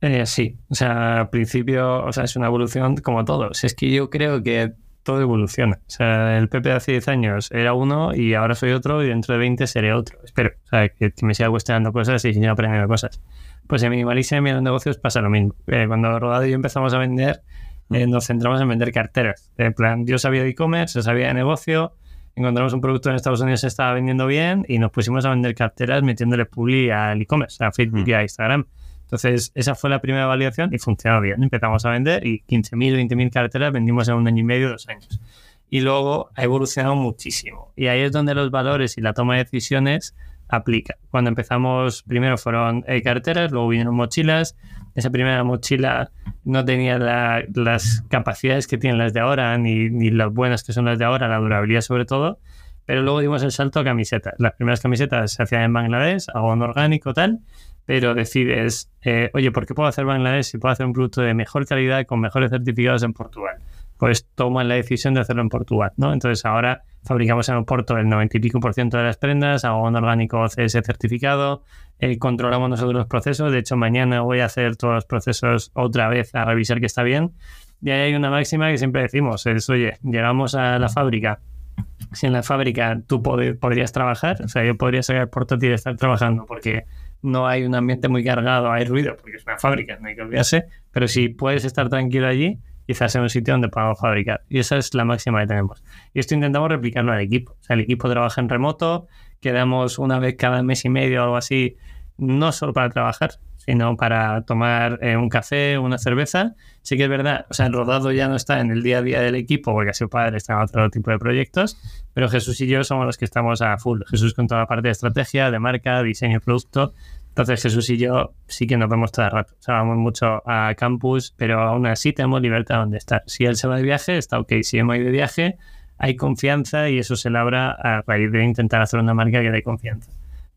Eh, sí, o sea, al principio, o sea, es una evolución como todo. es que yo creo que todo evoluciona. O sea, el Pepe de hace 10 años era uno y ahora soy otro y dentro de 20 seré otro. Espero, o sea, que me siga cuestionando cosas y siga aprendiendo cosas. Pues en Minimalism y en los negocios pasa lo mismo. Eh, cuando Rodado y yo empezamos a vender, eh, nos centramos en vender carteras. En plan, yo sabía de e-commerce, sabía de negocio, encontramos un producto en Estados Unidos que estaba vendiendo bien y nos pusimos a vender carteras metiéndole publi al e-commerce, a Facebook y a Instagram. Entonces, esa fue la primera validación y funcionó bien. Empezamos a vender y 15.000, 20.000 carteras vendimos en un año y medio, dos años. Y luego ha evolucionado muchísimo. Y ahí es donde los valores y la toma de decisiones aplica. Cuando empezamos, primero fueron eh, carteras, luego vinieron mochilas. Esa primera mochila no tenía las capacidades que tienen las de ahora, ni, ni las buenas que son las de ahora, la durabilidad sobre todo. Pero luego dimos el salto a camisetas. Las primeras camisetas se hacían en Bangladesh, algodón orgánico, tal pero decides, eh, oye, ¿por qué puedo hacer Bangladesh si puedo hacer un producto de mejor calidad con mejores certificados en Portugal? Pues toman la decisión de hacerlo en Portugal, ¿no? Entonces ahora fabricamos en Oporto el 90 y pico por ciento de las prendas, un orgánico CS certificado, eh, controlamos nosotros los procesos, de hecho mañana voy a hacer todos los procesos otra vez a revisar que está bien. Y ahí hay una máxima que siempre decimos, es, oye, llegamos a la fábrica, si en la fábrica tú podrías trabajar, o sea, yo podría sacar portátil y estar trabajando porque no hay un ambiente muy cargado, hay ruido, porque es una fábrica, no hay que olvidarse, pero si puedes estar tranquilo allí, quizás en un sitio donde podamos fabricar. Y esa es la máxima que tenemos. Y esto intentamos replicarlo al equipo. O sea, el equipo trabaja en remoto, quedamos una vez cada mes y medio o algo así, no solo para trabajar, sino para tomar eh, un café, una cerveza. Sí que es verdad, o sea, el rodado ya no está en el día a día del equipo porque a su padre está en otro tipo de proyectos, pero Jesús y yo somos los que estamos a full. Jesús con toda la parte de estrategia, de marca, diseño y producto. Entonces Jesús y yo sí que nos vemos todo el rato. O sea, vamos mucho a campus, pero aún así tenemos libertad donde estar. Si él se va de viaje, está ok. Si yo me voy de viaje, hay confianza y eso se labra a raíz de intentar hacer una marca que dé confianza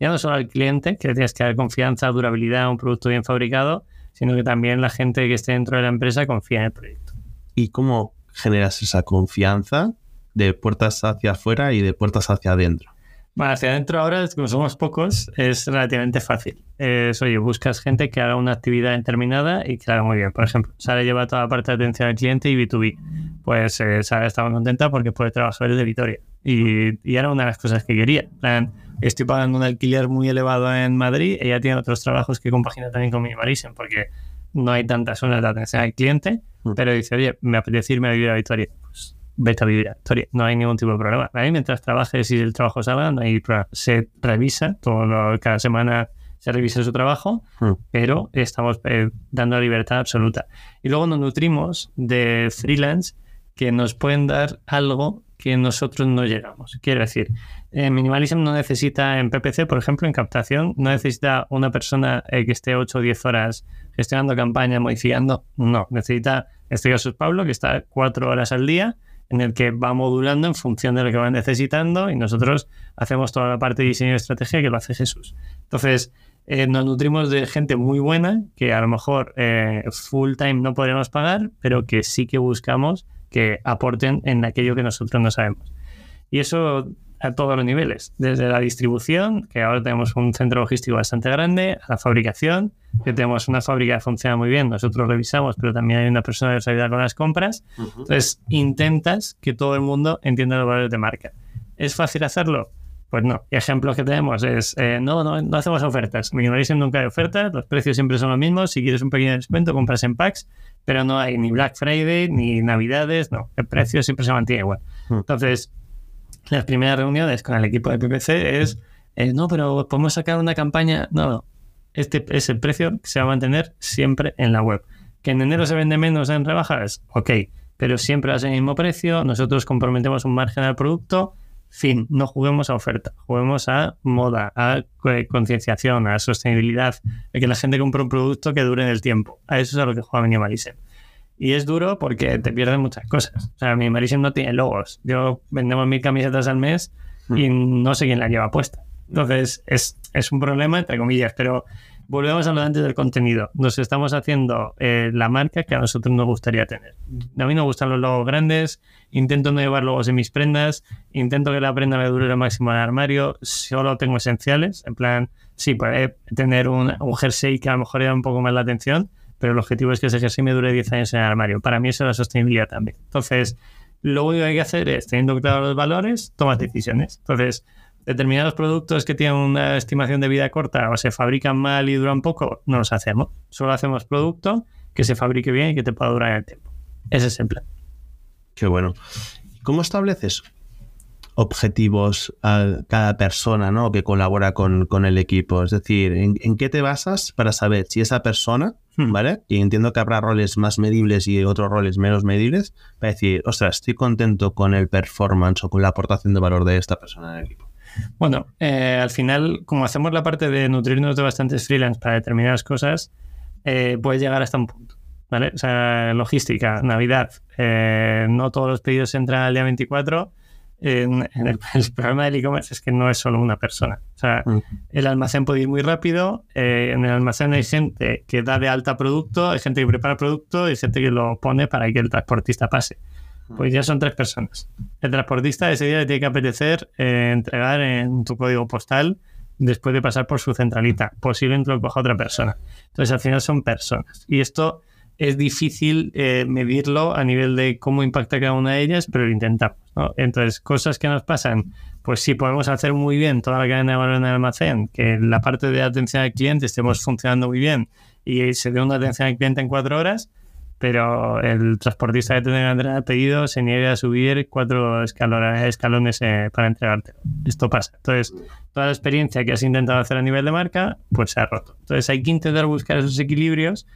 ya no solo al cliente, que tienes que dar confianza, durabilidad, un producto bien fabricado, sino que también la gente que esté dentro de la empresa confía en el proyecto. ¿Y cómo generas esa confianza de puertas hacia afuera y de puertas hacia adentro? Bueno, hacia adentro ahora, como somos pocos, es relativamente fácil. Es, oye, buscas gente que haga una actividad determinada y que la haga muy bien. Por ejemplo, Sara lleva toda la parte de atención al cliente y B2B. Pues eh, Sara estaba contenta porque puede trabajar desde Vitoria. Y, y, era una de las cosas que quería. Plan, estoy pagando un alquiler muy elevado en Madrid, ella tiene otros trabajos que compagina también con Minimalism, porque no hay tantas zonas de atención al cliente, mm. pero dice, oye, me apetece irme a vivir a Victoria. Pues vete a vivir a Victoria, no hay ningún tipo de problema. Ahí mientras trabajes y el trabajo salga, no hay problema. Se revisa, todo cada semana se revisa su trabajo, mm. pero estamos eh, dando libertad absoluta. Y luego nos nutrimos de freelance que nos pueden dar algo que nosotros no llegamos. Quiero decir, en Minimalism no necesita, en PPC, por ejemplo, en captación, no necesita una persona eh, que esté 8 o 10 horas gestionando campaña, modificando. No, necesita este Jesús Pablo, que está 4 horas al día, en el que va modulando en función de lo que va necesitando y nosotros hacemos toda la parte de diseño y estrategia que lo hace Jesús. Entonces, eh, nos nutrimos de gente muy buena que a lo mejor eh, full time no podríamos pagar, pero que sí que buscamos que aporten en aquello que nosotros no sabemos. Y eso a todos los niveles, desde la distribución, que ahora tenemos un centro logístico bastante grande, a la fabricación, que tenemos una fábrica que funciona muy bien, nosotros revisamos, pero también hay una persona que nos ayuda con las compras. Entonces, intentas que todo el mundo entienda los valores de marca. ¿Es fácil hacerlo? Pues no. Y ejemplos que tenemos es, eh, no, no, no hacemos ofertas. Minimalism nunca hay ofertas, los precios siempre son los mismos. Si quieres un pequeño descuento, compras en packs, pero no hay ni Black Friday, ni Navidades, no. El precio siempre se mantiene igual. Entonces, las primeras reuniones con el equipo de PPC es, eh, no, pero podemos sacar una campaña. No, no. Este es el precio que se va a mantener siempre en la web. ¿Que en enero se vende menos en rebajas? Ok, pero siempre va a ser el mismo precio. Nosotros comprometemos un margen al producto. Fin, no juguemos a oferta, juguemos a moda, a concienciación, a sostenibilidad, de que la gente compre un producto que dure en el tiempo. A eso es a lo que juega Minimalism. Y es duro porque te pierden muchas cosas. O sea, Minimalism no tiene logos. Yo vendemos mil camisetas al mes y no sé quién la lleva puesta. Entonces, es, es un problema, entre comillas, pero volvemos a lo antes del contenido. Nos estamos haciendo eh, la marca que a nosotros nos gustaría tener. A mí me gustan los logos grandes, intento no llevar logos en mis prendas, intento que la prenda me dure lo máximo en el armario, solo tengo esenciales, en plan, sí, puede tener un, un jersey que a lo mejor da un poco más la atención, pero el objetivo es que ese jersey me dure 10 años en el armario. Para mí eso es la sostenibilidad también. Entonces, lo único que hay que hacer es, teniendo claro los valores, tomar decisiones. Entonces, determinados productos que tienen una estimación de vida corta o se fabrican mal y duran poco, no los hacemos. Solo hacemos producto que se fabrique bien y que te pueda durar en el tiempo. Ese es el plan. Qué bueno. ¿Cómo estableces objetivos a cada persona ¿no? que colabora con, el equipo? Es decir, ¿en, qué te basas para saber si esa persona, hmm. ¿vale? Y entiendo que habrá roles más medibles y otros roles menos medibles, para decir, ostras, estoy contento con el performance o con la aportación de valor de esta persona en el equipo. Bueno, eh, al final, como hacemos la parte de nutrirnos de bastantes freelance para determinadas cosas, eh, puedes llegar hasta un punto. ¿Vale? O sea, logística, Navidad, eh, no todos los pedidos entran al día 24. En, el, (laughs) problema del e-commerce es que no es solo una persona. O sea, mm. el almacén puede ir muy rápido. en el almacén hay gente que da de alta producto, hay gente que prepara producto y hay gente que lo pone para que el transportista pase pues ya son tres personas. El transportista ese día le tiene que apetecer eh, entregar en tu código postal después de pasar por su centralita. Posiblemente lo coja otra persona. Entonces, al final son personas. Y esto es difícil eh, medirlo a nivel de cómo impacta cada una de ellas, pero lo intentamos. Entonces, cosas que nos pasan, pues sí, podemos hacer muy bien toda la cadena de valor en el almacén, que la parte de atención al cliente estemos funcionando muy bien y se dé una atención al cliente en cuatro horas, pero el transportista que entregar el pedido se niega a subir cuatro escalones, escalones eh, para entregártelo. Esto pasa. Entonces, toda la experiencia que has intentado hacer a nivel de marca, pues se ha roto. Entonces, hay que intentar buscar esos equilibrios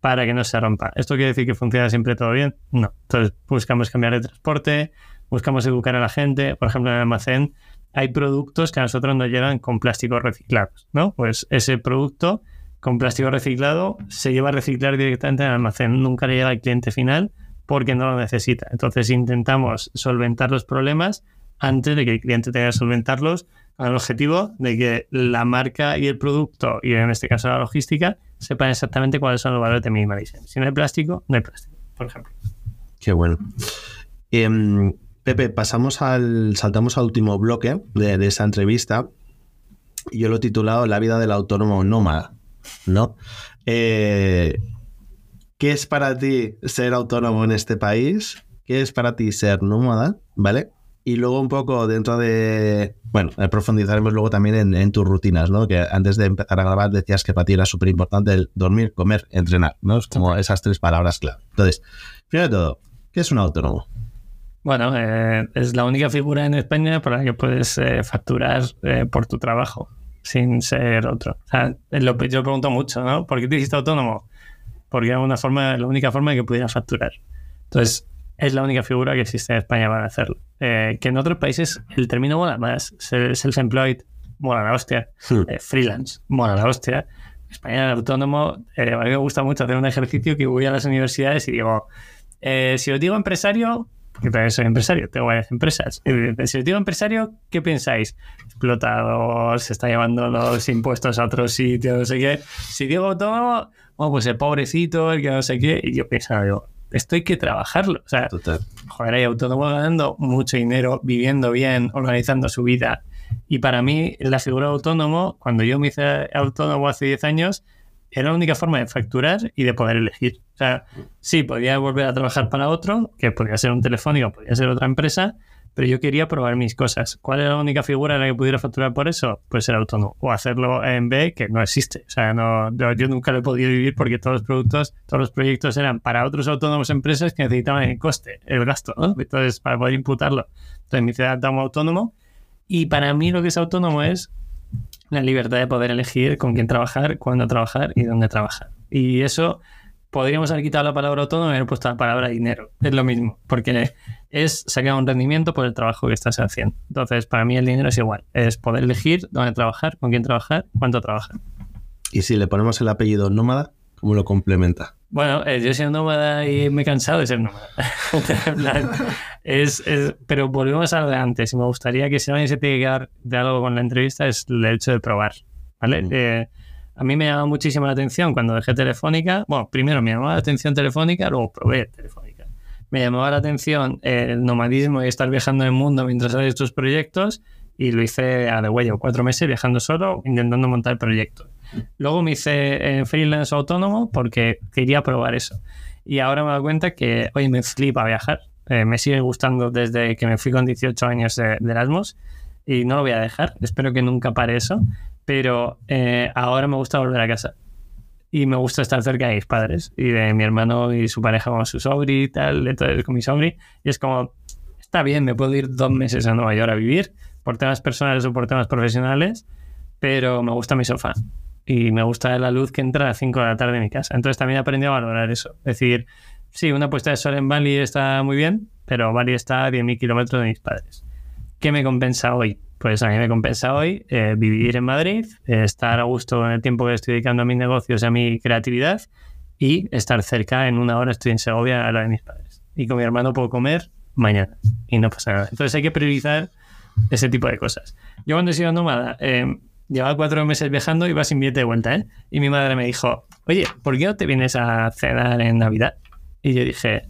para que no se rompa. ¿Esto quiere decir que funciona siempre todo bien? No. Entonces, buscamos cambiar de transporte, buscamos educar a la gente. Por ejemplo, en el almacén hay productos que a nosotros nos llegan con plásticos reciclados, ¿no? Pues ese producto con plástico reciclado se lleva a reciclar directamente en el almacén, nunca le llega al cliente final porque no lo necesita. Entonces intentamos solventar los problemas antes de que el cliente tenga que solventarlos con el objetivo de que la marca y el producto, y en este caso la logística, sepan exactamente cuáles son los valores de minimalism. Si no hay plástico, no hay plástico, por ejemplo. Qué bueno. Em, Pepe, pasamos al, saltamos al último bloque de, de esa entrevista. Yo lo he titulado La vida del autónomo nómada. ¿No? Eh, ¿Qué es para ti ser autónomo en este país? ¿Qué es para ti ser nómada? ¿Vale? Y luego un poco dentro de... Bueno, eh, profundizaremos luego también en, tus rutinas, ¿no? Que antes de empezar a grabar decías que para ti era súper importante el dormir, comer, entrenar, ¿no? Es como esas tres palabras clave. Entonces, primero de todo, ¿qué es un autónomo? Bueno, eh, es la única figura en España por la que puedes facturar por tu trabajo sin ser otro. O sea, lo, yo pregunto mucho, ¿no? ¿Por qué te hiciste autónomo? Porque era una forma, la única forma de que pudiera facturar. Entonces, es la única figura que existe en España para hacerlo. Eh, que en otros países el término mola más. Self-employed, mola la hostia. Eh, freelance, mola la hostia. España, el autónomo, eh, a mí me gusta mucho hacer un ejercicio que voy a las universidades y digo, si os digo empresario, porque también soy empresario, tengo varias empresas. Si os digo empresario, ¿qué pensáis? Explotador, se está llevando los impuestos a otro sitio, no sé qué. Si digo autónomo, bueno, pues el pobrecito, el que no sé qué. Y yo pensaba, digo, esto hay que trabajarlo. O sea, joder, hay autónomos ganando mucho dinero, viviendo bien, organizando su vida. Y para mí, la figura de autónomo, cuando yo me hice autónomo hace 10 años, era la única forma de facturar y de poder elegir. O sea, sí, podía volver a trabajar para otro, que podría ser un telefónico, podría ser otra empresa, pero yo quería probar mis cosas. ¿Cuál era la única figura en la que pudiera facturar por eso? Pues ser autónomo. O hacerlo en B, que no existe. O sea, no, yo nunca lo he podido vivir porque todos los productos, todos los proyectos eran para otros autónomos empresas que necesitaban el coste, el gasto, ¿no? Entonces, para poder imputarlo. Entonces, me hice autónomo. Y para mí lo que es autónomo es la libertad de poder elegir con quién trabajar, cuándo trabajar y dónde trabajar. Y eso podríamos haber quitado la palabra autónomo y haber puesto la palabra dinero. Es lo mismo, porque es sacar un rendimiento por el trabajo que estás haciendo. Entonces, para mí el dinero es igual. Es poder elegir dónde trabajar, con quién trabajar, cuánto trabajar. ¿Y si le ponemos el apellido nómada, cómo lo complementa? Bueno, eh, yo soy nómada y me he cansado de ser nómada. (laughs) es, pero volvemos a lo de antes. Y me gustaría que si alguien se tiene que dar de algo con la entrevista es el hecho de probar. ¿vale? Mm. Eh, a mí me llamaba muchísimo la atención cuando dejé Telefónica. Bueno, primero me llamaba la atención Telefónica, luego probé Telefónica. Me llamaba la atención el nomadismo y estar viajando en el mundo mientras haces tus proyectos y lo hice a de huello, cuatro meses viajando solo, intentando montar proyectos. Luego me hice en freelance autónomo porque quería probar eso. Y ahora me doy cuenta que hoy me flipa viajar. Eh, me sigue gustando desde que me fui con 18 años de, de, Erasmus y no lo voy a dejar. Espero que nunca pare eso. Pero eh, ahora me gusta volver a casa. Y me gusta estar cerca de mis padres y de mi hermano y su pareja con su sobri y tal, entonces con mi sobri. Y es como, está bien, me puedo ir dos meses a Nueva York a vivir por temas personales o por temas profesionales, pero me gusta mi sofá y me gusta la luz que entra a las 5 de la tarde en mi casa. Entonces también he aprendido a valorar eso. Es decir, sí, una puesta de sol en Bali está muy bien, pero Bali está a 10.000 kilómetros de mis padres. ¿Qué me compensa hoy? Pues a mí me compensa hoy eh, vivir en Madrid, estar a gusto en el tiempo que estoy dedicando a mis negocios y a mi creatividad y estar cerca, en una hora estoy en Segovia a la de mis padres. Y con mi hermano puedo comer mañana y no pasa nada. Entonces hay que priorizar ese tipo de cosas. Yo cuando he sido nómada, eh, llevaba cuatro meses viajando y iba sin billete de vuelta, ¿eh? Y mi madre me dijo, oye, ¿por qué no te vienes a cenar en Navidad? Y yo dije,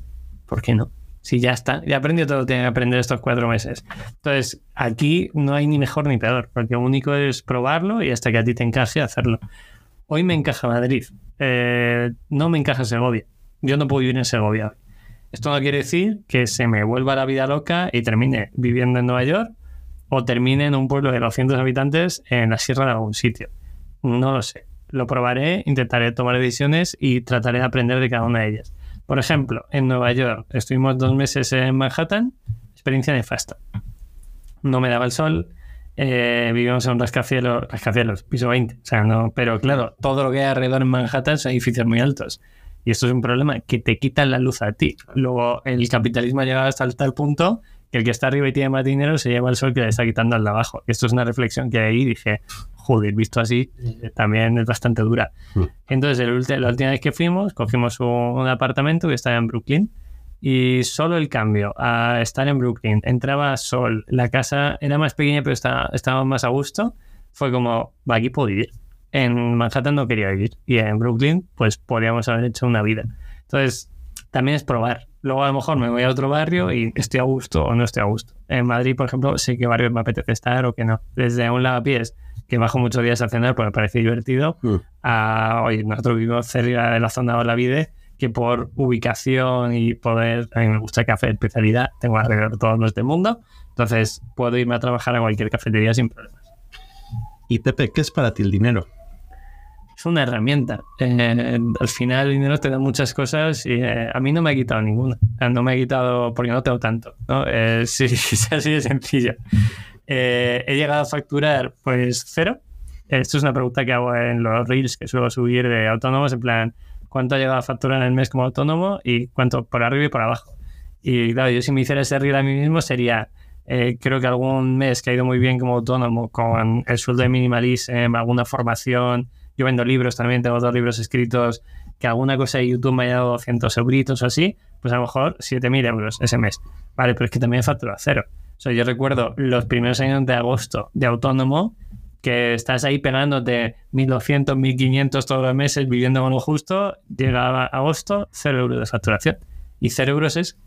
¿por qué no? Si ya está, ya aprendido todo lo que tiene que aprender estos cuatro meses. Entonces, aquí no hay ni mejor ni peor, porque lo único es probarlo y hasta que a ti te encaje hacerlo. Hoy me encaja Madrid, eh, no me encaja Segovia. Yo no puedo vivir en Segovia. Esto no quiere decir que se me vuelva la vida loca y termine viviendo en Nueva York o termine en un pueblo de 200 habitantes en la sierra de algún sitio. No lo sé. Lo probaré, intentaré tomar decisiones y trataré de aprender de cada una de ellas. Por ejemplo, en Nueva York estuvimos dos meses en Manhattan, experiencia nefasta. No me daba el sol, eh, vivimos en un rascacielos, rascacielos, piso 20. O sea, no, pero claro, todo lo que hay alrededor en Manhattan son edificios muy altos. Y esto es un problema que te quitan la luz a ti. Luego, el capitalismo ha llegado hasta tal punto que el que está arriba y tiene más dinero se lleva el sol que le está quitando al de abajo. Esto es una reflexión que ahí dije, joder, visto así, también es bastante dura. Mm. Entonces, la última vez que fuimos, cogimos un, apartamento que estaba en Brooklyn y solo el cambio a estar en Brooklyn, entraba sol, la casa era más pequeña pero estaba, estaba más a gusto, fue como, va, aquí puedo vivir. En Manhattan no quería vivir y en Brooklyn pues podríamos haber hecho una vida. Entonces, también es probar. Luego a lo mejor me voy a otro barrio y estoy a gusto o no estoy a gusto. En Madrid, por ejemplo, sé qué barrio me apetece estar o qué no. Desde un lavapiés, que bajo muchos días a cenar porque me parece divertido, mm. a, oye, nosotros vivimos cerca de la zona de Olavide, que por ubicación y poder, a mí me gusta el café de especialidad, tengo alrededor todos los del mundo, entonces puedo irme a trabajar a cualquier cafetería sin problemas. Y Pepe, ¿qué es para ti el dinero? Es una herramienta. Eh, al final el dinero te da muchas cosas y eh, a mí no me ha quitado ninguna. No me ha quitado porque no tengo tanto. ¿no? Eh, sí, (laughs) es así de sencillo. he llegado a facturar pues cero. Esto es una pregunta que hago en los reels que suelo subir de autónomos, en plan, ¿cuánto ha llegado a facturar en el mes como autónomo y cuánto por arriba y por abajo? Y claro, yo si me hiciera ese reel a mí mismo sería, creo que algún mes que ha ido muy bien como autónomo con el sueldo de minimalism, alguna formación, yo vendo libros también, tengo dos libros escritos, que alguna cosa de YouTube me haya dado 200 euritos o así, pues a lo mejor 7.000 euros ese mes. Vale, pero es que también factura cero. O sea, yo recuerdo los primeros años de agosto de autónomo, que estás ahí pegándote 1.200, 1.500 todos los meses viviendo con lo justo, llegaba agosto, cero euros de facturación. Y cero euros es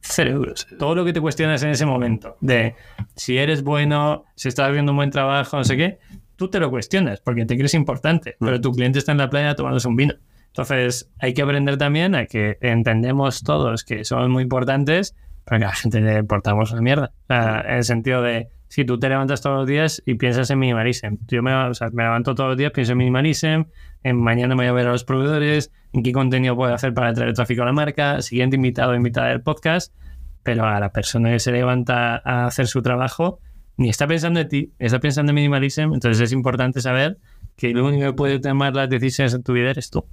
cero euros. Todo lo que te cuestionas en ese momento, de si eres bueno, si estás haciendo un buen trabajo, no sé qué, tú te lo cuestionas porque te crees importante, pero tu cliente está en la playa tomándose un vino. Entonces, hay que aprender también a que entendemos todos que somos muy importantes, pero que a la gente le importamos una mierda. O sea, en el sentido de, si tú te levantas todos los días y piensas en minimalism, yo me, o sea, me levanto todos los días, pienso en minimalism, en mañana me voy a ver a los proveedores, en qué contenido puedo hacer para traer tráfico a la marca, siguiente invitado o invitada del podcast, pero a la persona que se levanta a hacer su trabajo, ni está pensando en ti, está pensando en minimalism, entonces es importante saber que lo único que puede tomar las decisiones en tu vida eres tú.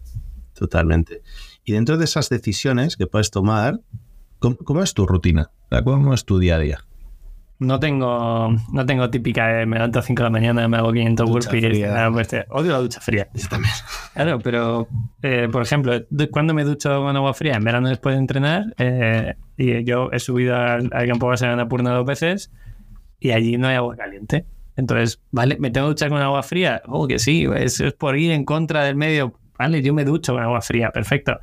Totalmente. Y dentro de esas decisiones que puedes tomar, ¿cómo, es tu rutina? ¿Cómo es tu día a día? No tengo, no tengo típica de me levanto a 5 de la mañana, me hago 500 burpees. Pues, odio la ducha fría. también. Claro, pero eh, por ejemplo, cuando me ducho con agua fría? En verano después de entrenar. Eh, y yo he subido al, campo base de Annapurna dos veces y allí no hay agua caliente. Entonces, ¿vale? ¿Me tengo que duchar con agua fría? Oh, que sí, es, es por ir en contra del medio vale, yo me ducho con agua fría, perfecto.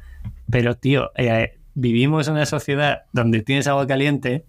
Pero, tío, eh, vivimos en una sociedad donde tienes agua caliente,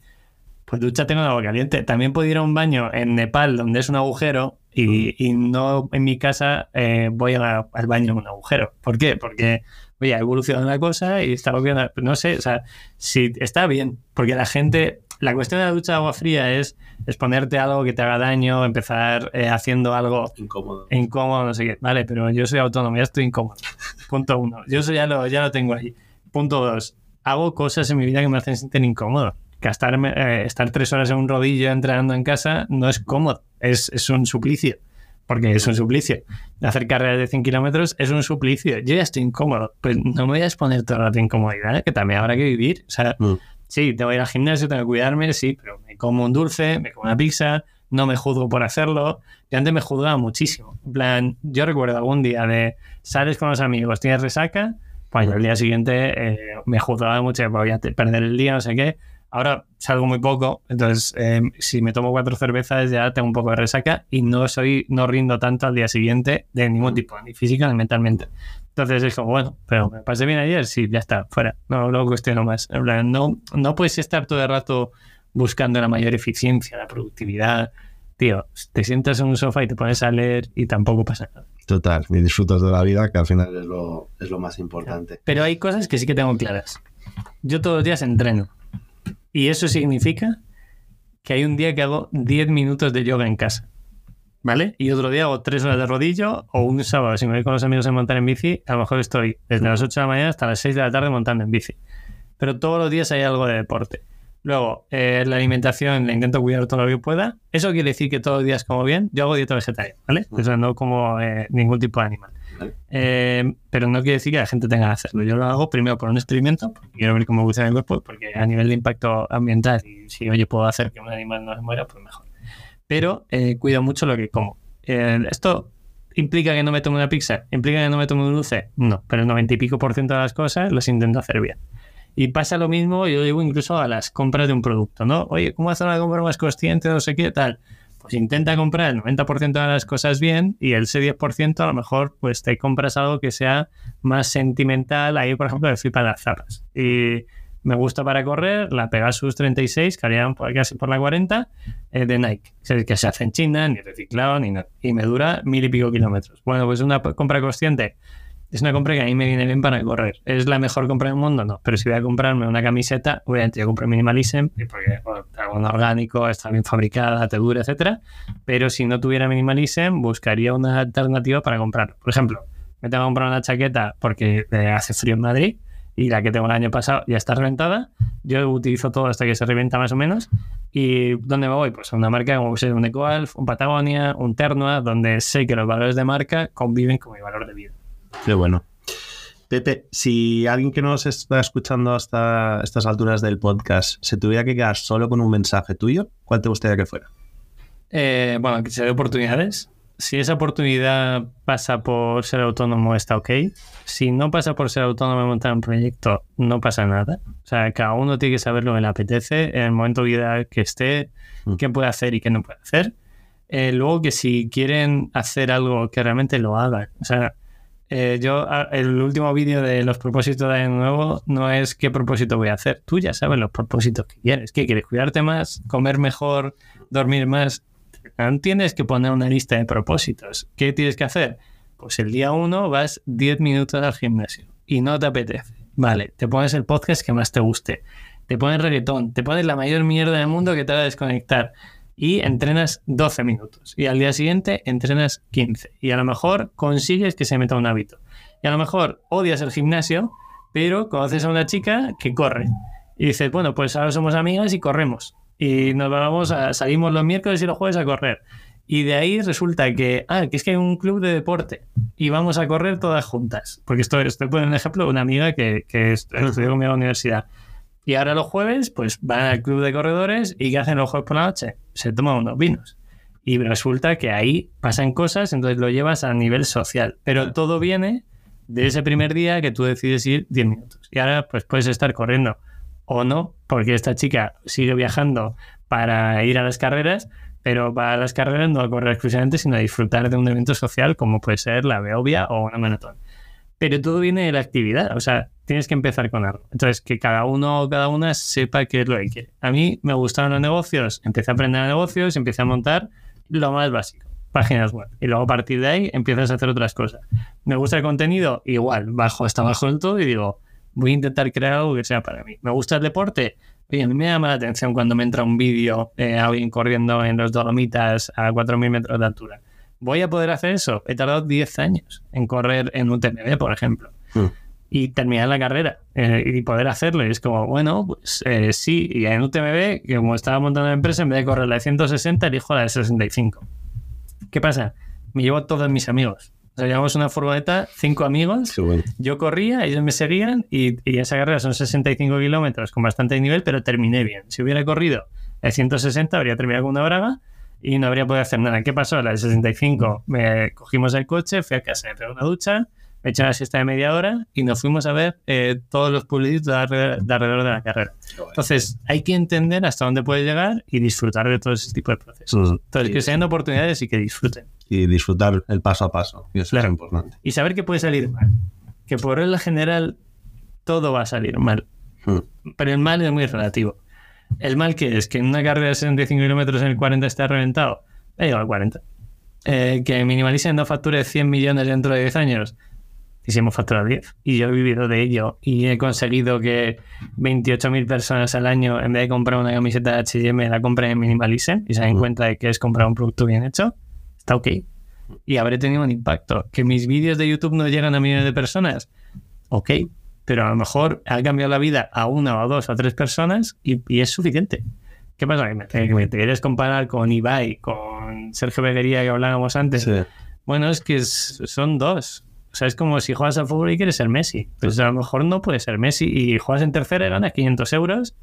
pues dúchate con agua caliente. También puedo ir a un baño en Nepal donde es un agujero y, no en mi casa eh, voy al baño en un agujero. ¿Por qué? Porque, oye, ha evolucionado la cosa y está bien. No sé, o sea, si está bien, porque la gente la cuestión de la ducha de agua fría es exponerte a algo que te haga daño, empezar eh, haciendo algo incómodo. incómodo, no sé qué. Vale, pero yo soy autónomo, ya estoy incómodo. (laughs) Punto uno. Yo eso ya lo, ya lo tengo ahí. Punto dos. Hago cosas en mi vida que me hacen sentir incómodo. Gastarme, eh, estar tres horas en un rodillo entrenando en casa no es cómodo, es, es un suplicio porque es un suplicio. Hacer carreras de 100 kilómetros es un suplicio. Yo ya estoy incómodo, pues no me voy a exponer toda la incomodidad, que también habrá que vivir. O sea, mm. Sí, tengo que ir al gimnasio, tengo que cuidarme, sí, pero como un dulce, me como una pizza, no me juzgo por hacerlo. Yo antes me juzgaba muchísimo. En plan, yo recuerdo algún día de sales con los amigos, tienes resaca, pues el día siguiente eh, me juzgaba mucho, voy a perder el día, no sé qué. Ahora salgo muy poco, entonces eh, si me tomo cuatro cervezas ya tengo un poco de resaca y no soy, no rindo tanto al día siguiente de ningún tipo, ni física ni mentalmente. Entonces es como, bueno, pero me pasé bien ayer, sí, ya está, fuera. No lo cuestiono más. no, no puedes estar todo el rato buscando la mayor eficiencia, la productividad. Tío, te sientas en un sofá y te pones a leer y tampoco pasa nada. Total, y disfrutas de la vida, que al final es lo, es lo más importante. Pero hay cosas que sí que tengo claras. Yo todos los días entreno. Y eso significa que hay un día que hago 10 minutos de yoga en casa. ¿vale? Y otro día hago tres horas de rodillo o un sábado, si me voy con los amigos a montar en bici, a lo mejor estoy desde las 8 de la mañana hasta las 6 de la tarde montando en bici. Pero todos los días hay algo de deporte. Luego, eh, la alimentación la intento cuidar todo lo que pueda. Eso quiere decir que todos los días como bien. Yo hago dieta vegetariana, ¿vale? O sea, no como eh, ningún tipo de animal. Eh, pero no quiere decir que la gente tenga que hacerlo. Yo lo hago primero por un experimento, porque quiero ver cómo funciona el cuerpo, porque a nivel de impacto ambiental, y si oye puedo hacer que un animal no se muera, pues mejor pero eh, cuido mucho lo que como. Eh, ¿Esto implica que no me tome una pizza? ¿Implica que no me tome un dulce? No, pero el 90 y pico por ciento de las cosas las intento hacer bien. Y pasa lo mismo, yo digo incluso a las compras de un producto, ¿no? Oye, ¿cómo hacer una compra más consciente? No sé qué, tal. Pues intenta comprar el 90% de las cosas bien y el ese 10% a lo mejor pues te compras algo que sea más sentimental. Ahí, por ejemplo, me flipan las zapas. Y me gusta para correr, la Pegasus 36, que harían casi por la 40, eh, de Nike, que se hace en China, ni reciclado, ni nada. Y me dura mil y pico kilómetros. Bueno, pues una compra consciente. Es una compra que a mí me viene bien para correr. ¿Es la mejor compra del mundo? No. Pero si voy a comprarme una camiseta, obviamente yo compro Minimalism, porque bueno, algo orgánico, está bien fabricada, te dura, etcétera. Pero si no tuviera Minimalism, buscaría una alternativa para comprarlo. Por ejemplo, me tengo que comprar una chaqueta porque eh, hace frío en Madrid y la que tengo el año pasado ya está reventada. Yo utilizo todo hasta que se revienta más o menos. ¿Y dónde me voy? Pues a una marca como un EcoAlf, un Patagonia, un Ternua, donde sé que los valores de marca conviven con mi valor de vida. Qué bueno. Pepe, si alguien que nos está escuchando hasta estas alturas del podcast se tuviera que quedar solo con un mensaje tuyo, ¿cuál te gustaría que fuera? Eh, bueno, que se dé oportunidades, si esa oportunidad pasa por ser autónomo, está ok. Si no pasa por ser autónomo y montar un proyecto, no pasa nada. O sea, cada uno tiene que saber lo que le apetece en el momento de vida que esté, mm. qué puede hacer y qué no puede hacer. Eh, luego que si quieren hacer algo que realmente lo hagan. O sea, eh, yo a- el último vídeo de los propósitos de nuevo no es qué propósito voy a hacer. Tú ya sabes los propósitos que quieres. ¿Qué quieres? ¿Cuidarte más? ¿Comer mejor? ¿Dormir más? No tienes que poner una lista de propósitos. ¿Qué tienes que hacer? Pues el día uno vas 10 minutos al gimnasio y no te apetece. Vale, te pones el podcast que más te guste. Te pones reggaetón, te pones la mayor mierda del mundo que te va a desconectar y entrenas 12 minutos. Y al día siguiente entrenas 15. Y a lo mejor consigues que se meta un hábito. Y a lo mejor odias el gimnasio, pero conoces a una chica que corre. Y dices, bueno, pues ahora somos amigas y corremos. Y nos vamos a, salimos los miércoles y los jueves a correr. Y de ahí resulta que, ah, que es que hay un club de deporte y vamos a correr todas juntas. Porque esto, estoy poniendo un ejemplo de una amiga que, que est- estudió conmigo en la universidad. Y ahora los jueves, pues van al club de corredores y ¿qué hacen los jueves por la noche? Se toman unos vinos. Y resulta que ahí pasan cosas, entonces lo llevas a nivel social. Pero todo viene de ese primer día que tú decides ir 10 minutos. Y ahora pues puedes estar corriendo o no, porque esta chica sigue viajando para ir a las carreras, pero va a las carreras no a correr exclusivamente, sino a disfrutar de un evento social como puede ser la Beovia o una maratón. Pero todo viene de la actividad, o sea, tienes que empezar con algo. Entonces, que cada uno o cada una sepa qué es lo que quiere. A mí me gustaron los negocios, empecé a aprender negocios, empecé a montar lo más básico, páginas web. Y luego a partir de ahí empiezas a hacer otras cosas. Me gusta el contenido, igual, bajo hasta abajo del todo y digo, voy a intentar crear algo que sea para mí. Me gusta el deporte. Oye, a mí me llama la atención cuando me entra un vídeo de alguien corriendo en los Dolomitas a 4.000 metros de altura. ¿Voy a poder hacer eso? He tardado 10 años en correr en UTMB, por ejemplo. Mm. Y terminar la carrera eh, y poder hacerlo. Y es como, bueno, pues eh, sí. Y en UTMB, que como estaba montando la empresa, en vez de correr la de 160, elijo la de 65. ¿Qué pasa? Me llevo a todos mis amigos. O sea, llevamos una furgoneta, cinco amigos. Qué bueno. Yo corría, ellos me seguían y, y esa carrera son 65 kilómetros con bastante nivel, pero terminé bien. Si hubiera corrido el 160, habría terminado con una braga y no habría podido hacer nada. ¿Qué pasó? La de 65, me cogimos el coche, fui a casa, me pegué una ducha, me eché una siesta de media hora y nos fuimos a ver eh, todos los pueblitos de alrededor, de alrededor de la carrera. Entonces, hay que entender hasta dónde puedes llegar y disfrutar de todo ese tipo de procesos. Entonces, que sean oportunidades y que disfruten. Y disfrutar el paso a paso. Y eso Claro. es importante. y saber que puede salir mal. Que por regla general todo va a salir mal. Mm. Pero el mal es muy relativo. El mal que es que en una carrera de 65 kilómetros en el 40 está reventado. He llegado al 40. Eh, que Minimalism no facture 100 millones dentro de 10 años. Y si hemos facturado 10. Y yo he vivido de ello. Y he conseguido que 28.000 personas al año, en vez de comprar una camiseta de HM, la compren en Minimalism y se den cuenta de que es comprar un producto bien hecho. Está ok y habré tenido un impacto. Que mis vídeos de YouTube no llegan a millones de personas, ok, pero a lo mejor ha cambiado la vida a una o a dos o a tres personas y, y es suficiente. ¿Qué pasa? Que me, te quieres comparar con Ibai, con Sergio Beguería que hablábamos antes. Sí. Bueno, es que son dos. Sea, es como si juegas al fútbol y quieres ser Messi. Pues a lo mejor no puedes ser Messi y juegas en tercera y ganas 500 euros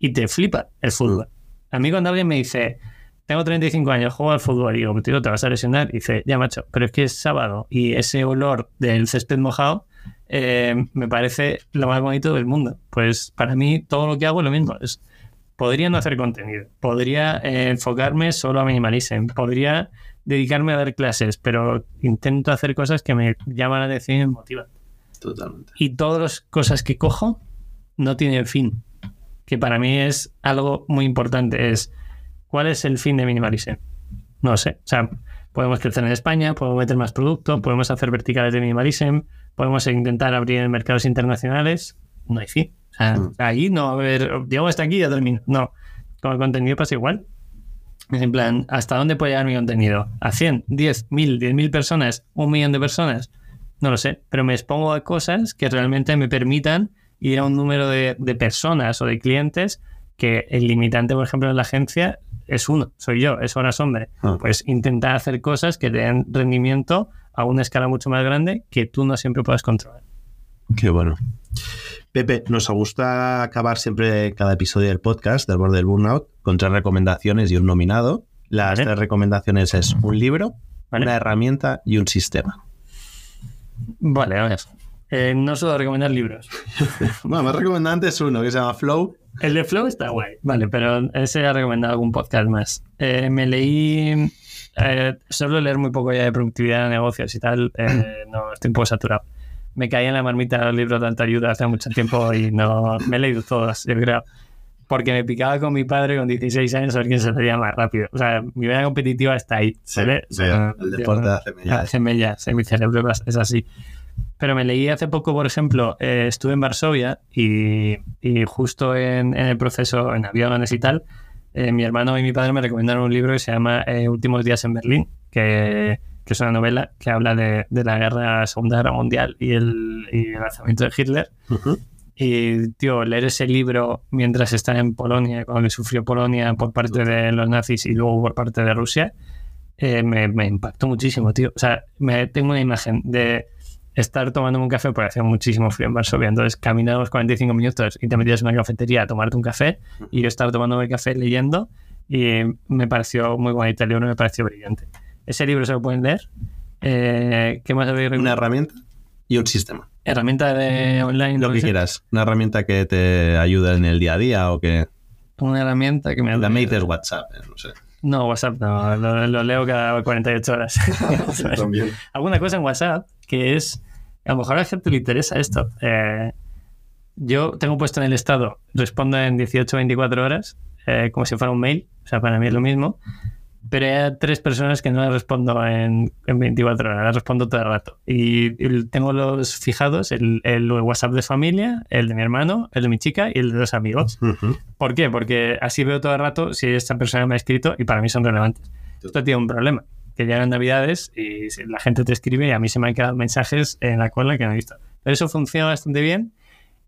y te flipa el fútbol. A mí cuando alguien me dice, tengo 35 años, juego al fútbol y digo, tío, te vas a lesionar. Y dice, ya macho, pero es que es sábado y ese olor del césped mojado eh, me parece lo más bonito del mundo. Pues para mí todo lo que hago es lo mismo. Es, podría no hacer contenido, podría eh, enfocarme solo a minimalism, podría dedicarme a dar clases, pero intento hacer cosas que me llaman la atención y me motivan. Totalmente. Y todas las cosas que cojo no tienen fin, que para mí es algo muy importante. Es, ¿cuál es el fin de minimalism? No sé. O sea, podemos crecer en España, podemos meter más producto, podemos hacer verticales de minimalism, podemos intentar abrir en mercados internacionales. No hay fin. O sea, Mm. ahí no, a ver, llego hasta aquí y ya termino. No. Con el contenido pasa igual. Es en plan, ¿hasta dónde puede llegar mi contenido? ¿A 100, 10, 1000, 10.000 personas? ¿Un millón de personas? No lo sé, pero me expongo a cosas que realmente me permitan ir a un número de, de personas o de clientes que el limitante, por ejemplo, en la agencia es uno, soy yo, es horas hombre. Ah. Pues intentar hacer cosas que te den rendimiento a una escala mucho más grande que tú no siempre puedas controlar. Qué bueno. Pepe, nos gusta acabar siempre cada episodio del podcast del borde del burnout con tres recomendaciones y un nominado. Las Vale. tres recomendaciones es un libro, ¿Vale? una herramienta y un sistema. Vale, a ver. Eh, no suelo recomendar libros. (laughs) Bueno, me has recomendado antes uno que se llama Flow. El de Flow está guay. Vale, pero ese ha recomendado algún podcast más. Eh, me leí eh, suelo leer muy poco ya de productividad de negocios y tal. eh, (clears throat) no, estoy un poco saturado. Me caí en la marmita los libros de ayuda hace mucho tiempo y no me he leído todos, yo creo. Porque me picaba con mi padre con 16 años a ver quién se leía más rápido. O sea, mi vida competitiva está ahí. Sí, ¿vale? sí, sea, el yo- deporte hace mellas. Hace mellas, en mi cerebro es- es así. Pero me leí hace poco, por ejemplo, eh, estuve en Varsovia y, y justo en, en el proceso, en aviones y tal, eh, mi hermano y mi padre me recomendaron un libro que se llama eh, Últimos días en Berlín, que, que es una novela que habla de, de la guerra, Segunda Guerra Mundial y el, y el lanzamiento de Hitler. Ujú. Y, tío, leer ese libro mientras está en Polonia, cuando sufrió Polonia por parte de los nazis y luego por parte de Rusia, eh, me, me impactó muchísimo, tío. O sea, me tengo una imagen de estar tomando un café porque hacía muchísimo frío en Varsovia. Entonces, caminamos 45 minutos y te metías en una cafetería a tomarte un café y yo estaba tomando el café leyendo y me pareció muy bonito. El libro me pareció brillante. Ese libro se lo pueden leer. Eh, ¿Qué más habéis Una herramienta y un sistema. herramienta de online? Lo que quieras. Una herramienta que te ayude en el día a día o que Una herramienta que me la Mate es WhatsApp, eh, no sé. No, WhatsApp no, lo, lo leo cada 48 horas. (laughs) (laughs) También. Alguna cosa en WhatsApp que es, a lo mejor a la gente le interesa esto. Eh, yo tengo puesto en el estado, respondo en 18 24 horas, eh, como si fuera un mail, o sea, para mí es lo mismo, pero hay tres personas que no las respondo en, en 24 horas, las respondo todo el rato. Y, y tengo los fijados, el, el WhatsApp de familia, el de mi hermano, el de mi chica y el de los amigos. Ujú. ¿Por qué? Porque así veo todo el rato si esta persona me ha escrito y para mí son relevantes. Esto tiene un problema, que llegan navidades y la gente te escribe y a mí se me han quedado mensajes en la cola que no he visto. Pero eso funciona bastante bien.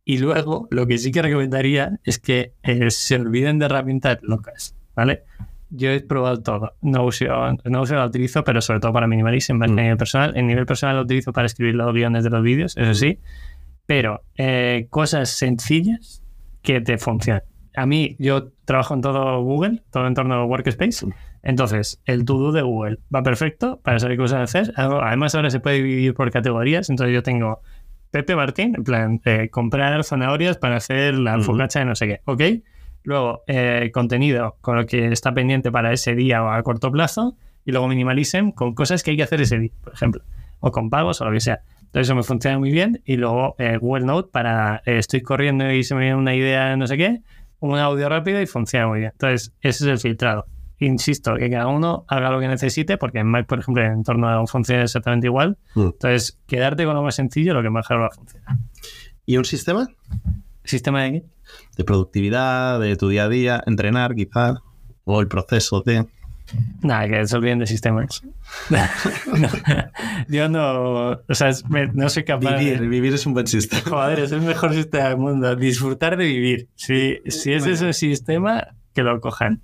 Y luego, lo que sí que recomendaría es que eh, se olviden de herramientas locas, ¿vale? Yo he probado todo. No uso, no uso la utilizo, pero sobre todo para minimalism, más que Mm. nivel personal. En nivel personal lo utilizo para escribir los guiones de los vídeos, eso sí. Pero eh, cosas sencillas que te funcionan. A mí, yo trabajo en todo Google, todo en torno a Workspace. Entonces, el to-do de Google va perfecto para saber qué cosas hacer. Además, ahora se puede dividir por categorías. Entonces, yo tengo Pepe Martín, en plan, eh, comprar zanahorias para hacer la Ujú. focaccia de no sé qué. ¿Ok? Luego, eh, contenido con lo que está pendiente para ese día o a corto plazo. Y luego minimalism con cosas que hay que hacer ese día, por ejemplo. O con pagos o lo que sea. Entonces, eso me funciona muy bien. Y luego, eh, Google Note para eh, estoy corriendo y se me viene una idea, no sé qué. Un audio rápido y funciona muy bien. Entonces, ese es el filtrado. Insisto, que cada uno haga lo que necesite, porque en Mac, por ejemplo, en torno a un funciona exactamente igual. Mm. Entonces, quedarte con lo más sencillo, lo que mejor va a funcionar. ¿Y un sistema? ¿Sistema de qué? De productividad, de tu día a día, entrenar quizá, o el proceso de... Nada, que se olviden de sistemas. (laughs) No, yo no, o sea, no soy capaz Vivir, de... vivir es un buen sistema. Joder, es el mejor sistema del mundo. Disfrutar de vivir. Si, si ese es el sistema, que lo cojan.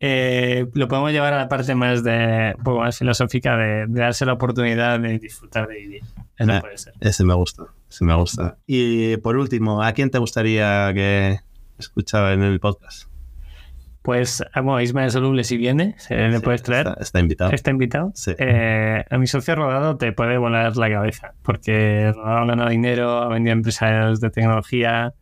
Eh, lo podemos llevar a la parte más de, un poco más filosófica de, de darse la oportunidad de disfrutar de vivir. Eso Eh. puede ser. Ese me gusta, ese me gusta. Y por último, ¿a quién te gustaría que escuchara en el podcast? Pues, bueno, Ismael Soluble, si viene, se le Sí, puedes traer. Está, está invitado. ¿Está invitado? Sí. Eh, a mi socio Rodado te puede volar la cabeza, porque Rodado ha ganado dinero, ha vendido empresarios de tecnología,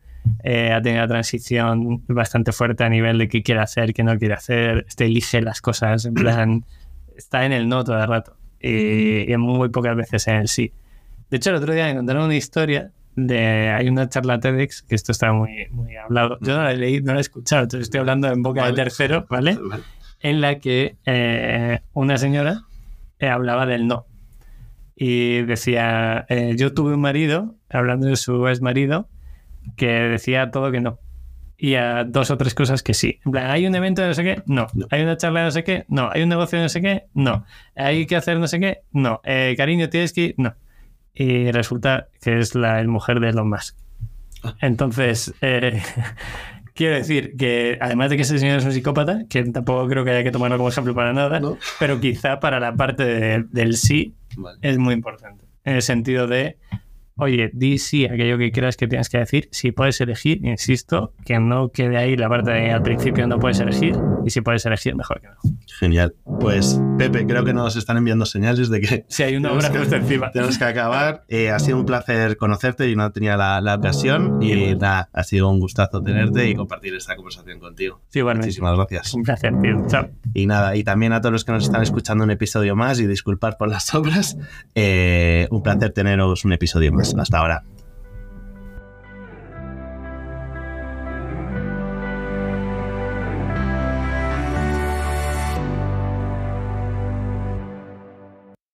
eh, ha tenido una transición bastante fuerte a nivel de qué quiere hacer, qué no quiere hacer, este elige las cosas, en plan, (clears throat) está en el no todo el rato y, muy pocas veces en el sí. De hecho, el otro día me contaron una historia de, hay una charla TEDx, que esto está muy, muy hablado, yo no la he leído, no la he escuchado, entonces estoy hablando en boca Vale. de tercero, ¿vale? en la que eh, una señora eh, hablaba del no. Y decía, eh, yo tuve un marido, hablando de su ex marido, que decía todo que no. Y a dos o tres cosas que sí. En plan, ¿hay un evento de no sé qué? No. No. ¿Hay una charla de no sé qué? No. ¿Hay un negocio de no sé qué? No. ¿Hay que hacer no sé qué? No. Eh, cariño, tienes que ir? No. Y resulta que es la el mujer de Elon Musk. Entonces, eh, (laughs) quiero decir que además de que ese señor es un psicópata, que tampoco creo que haya que tomarlo como ejemplo para nada, ¿No? pero quizá para la parte de- del sí Vale. es muy importante. En el sentido de, oye, di sí aquello que creas que tienes que decir. Si puedes elegir, insisto, que no quede ahí la parte de al principio no puedes elegir Y si puedes elegir, mejor que no. Genial. Pues, Pepe, creo que nos están enviando señales de que (laughs) Si hay una obra que- justo encima. (laughs) tenemos que acabar. Eh, ha sido un placer conocerte y no tenía la, la ocasión. Y nada, ha sido un gustazo tenerte y compartir esta conversación contigo. Sí, bueno, Muchísimas gracias. un placer, tío. Chao. Y nada, y también a todos los que nos están escuchando un episodio más y disculpar por las (laughs) obras, eh, un placer teneros un episodio más. Hasta ahora.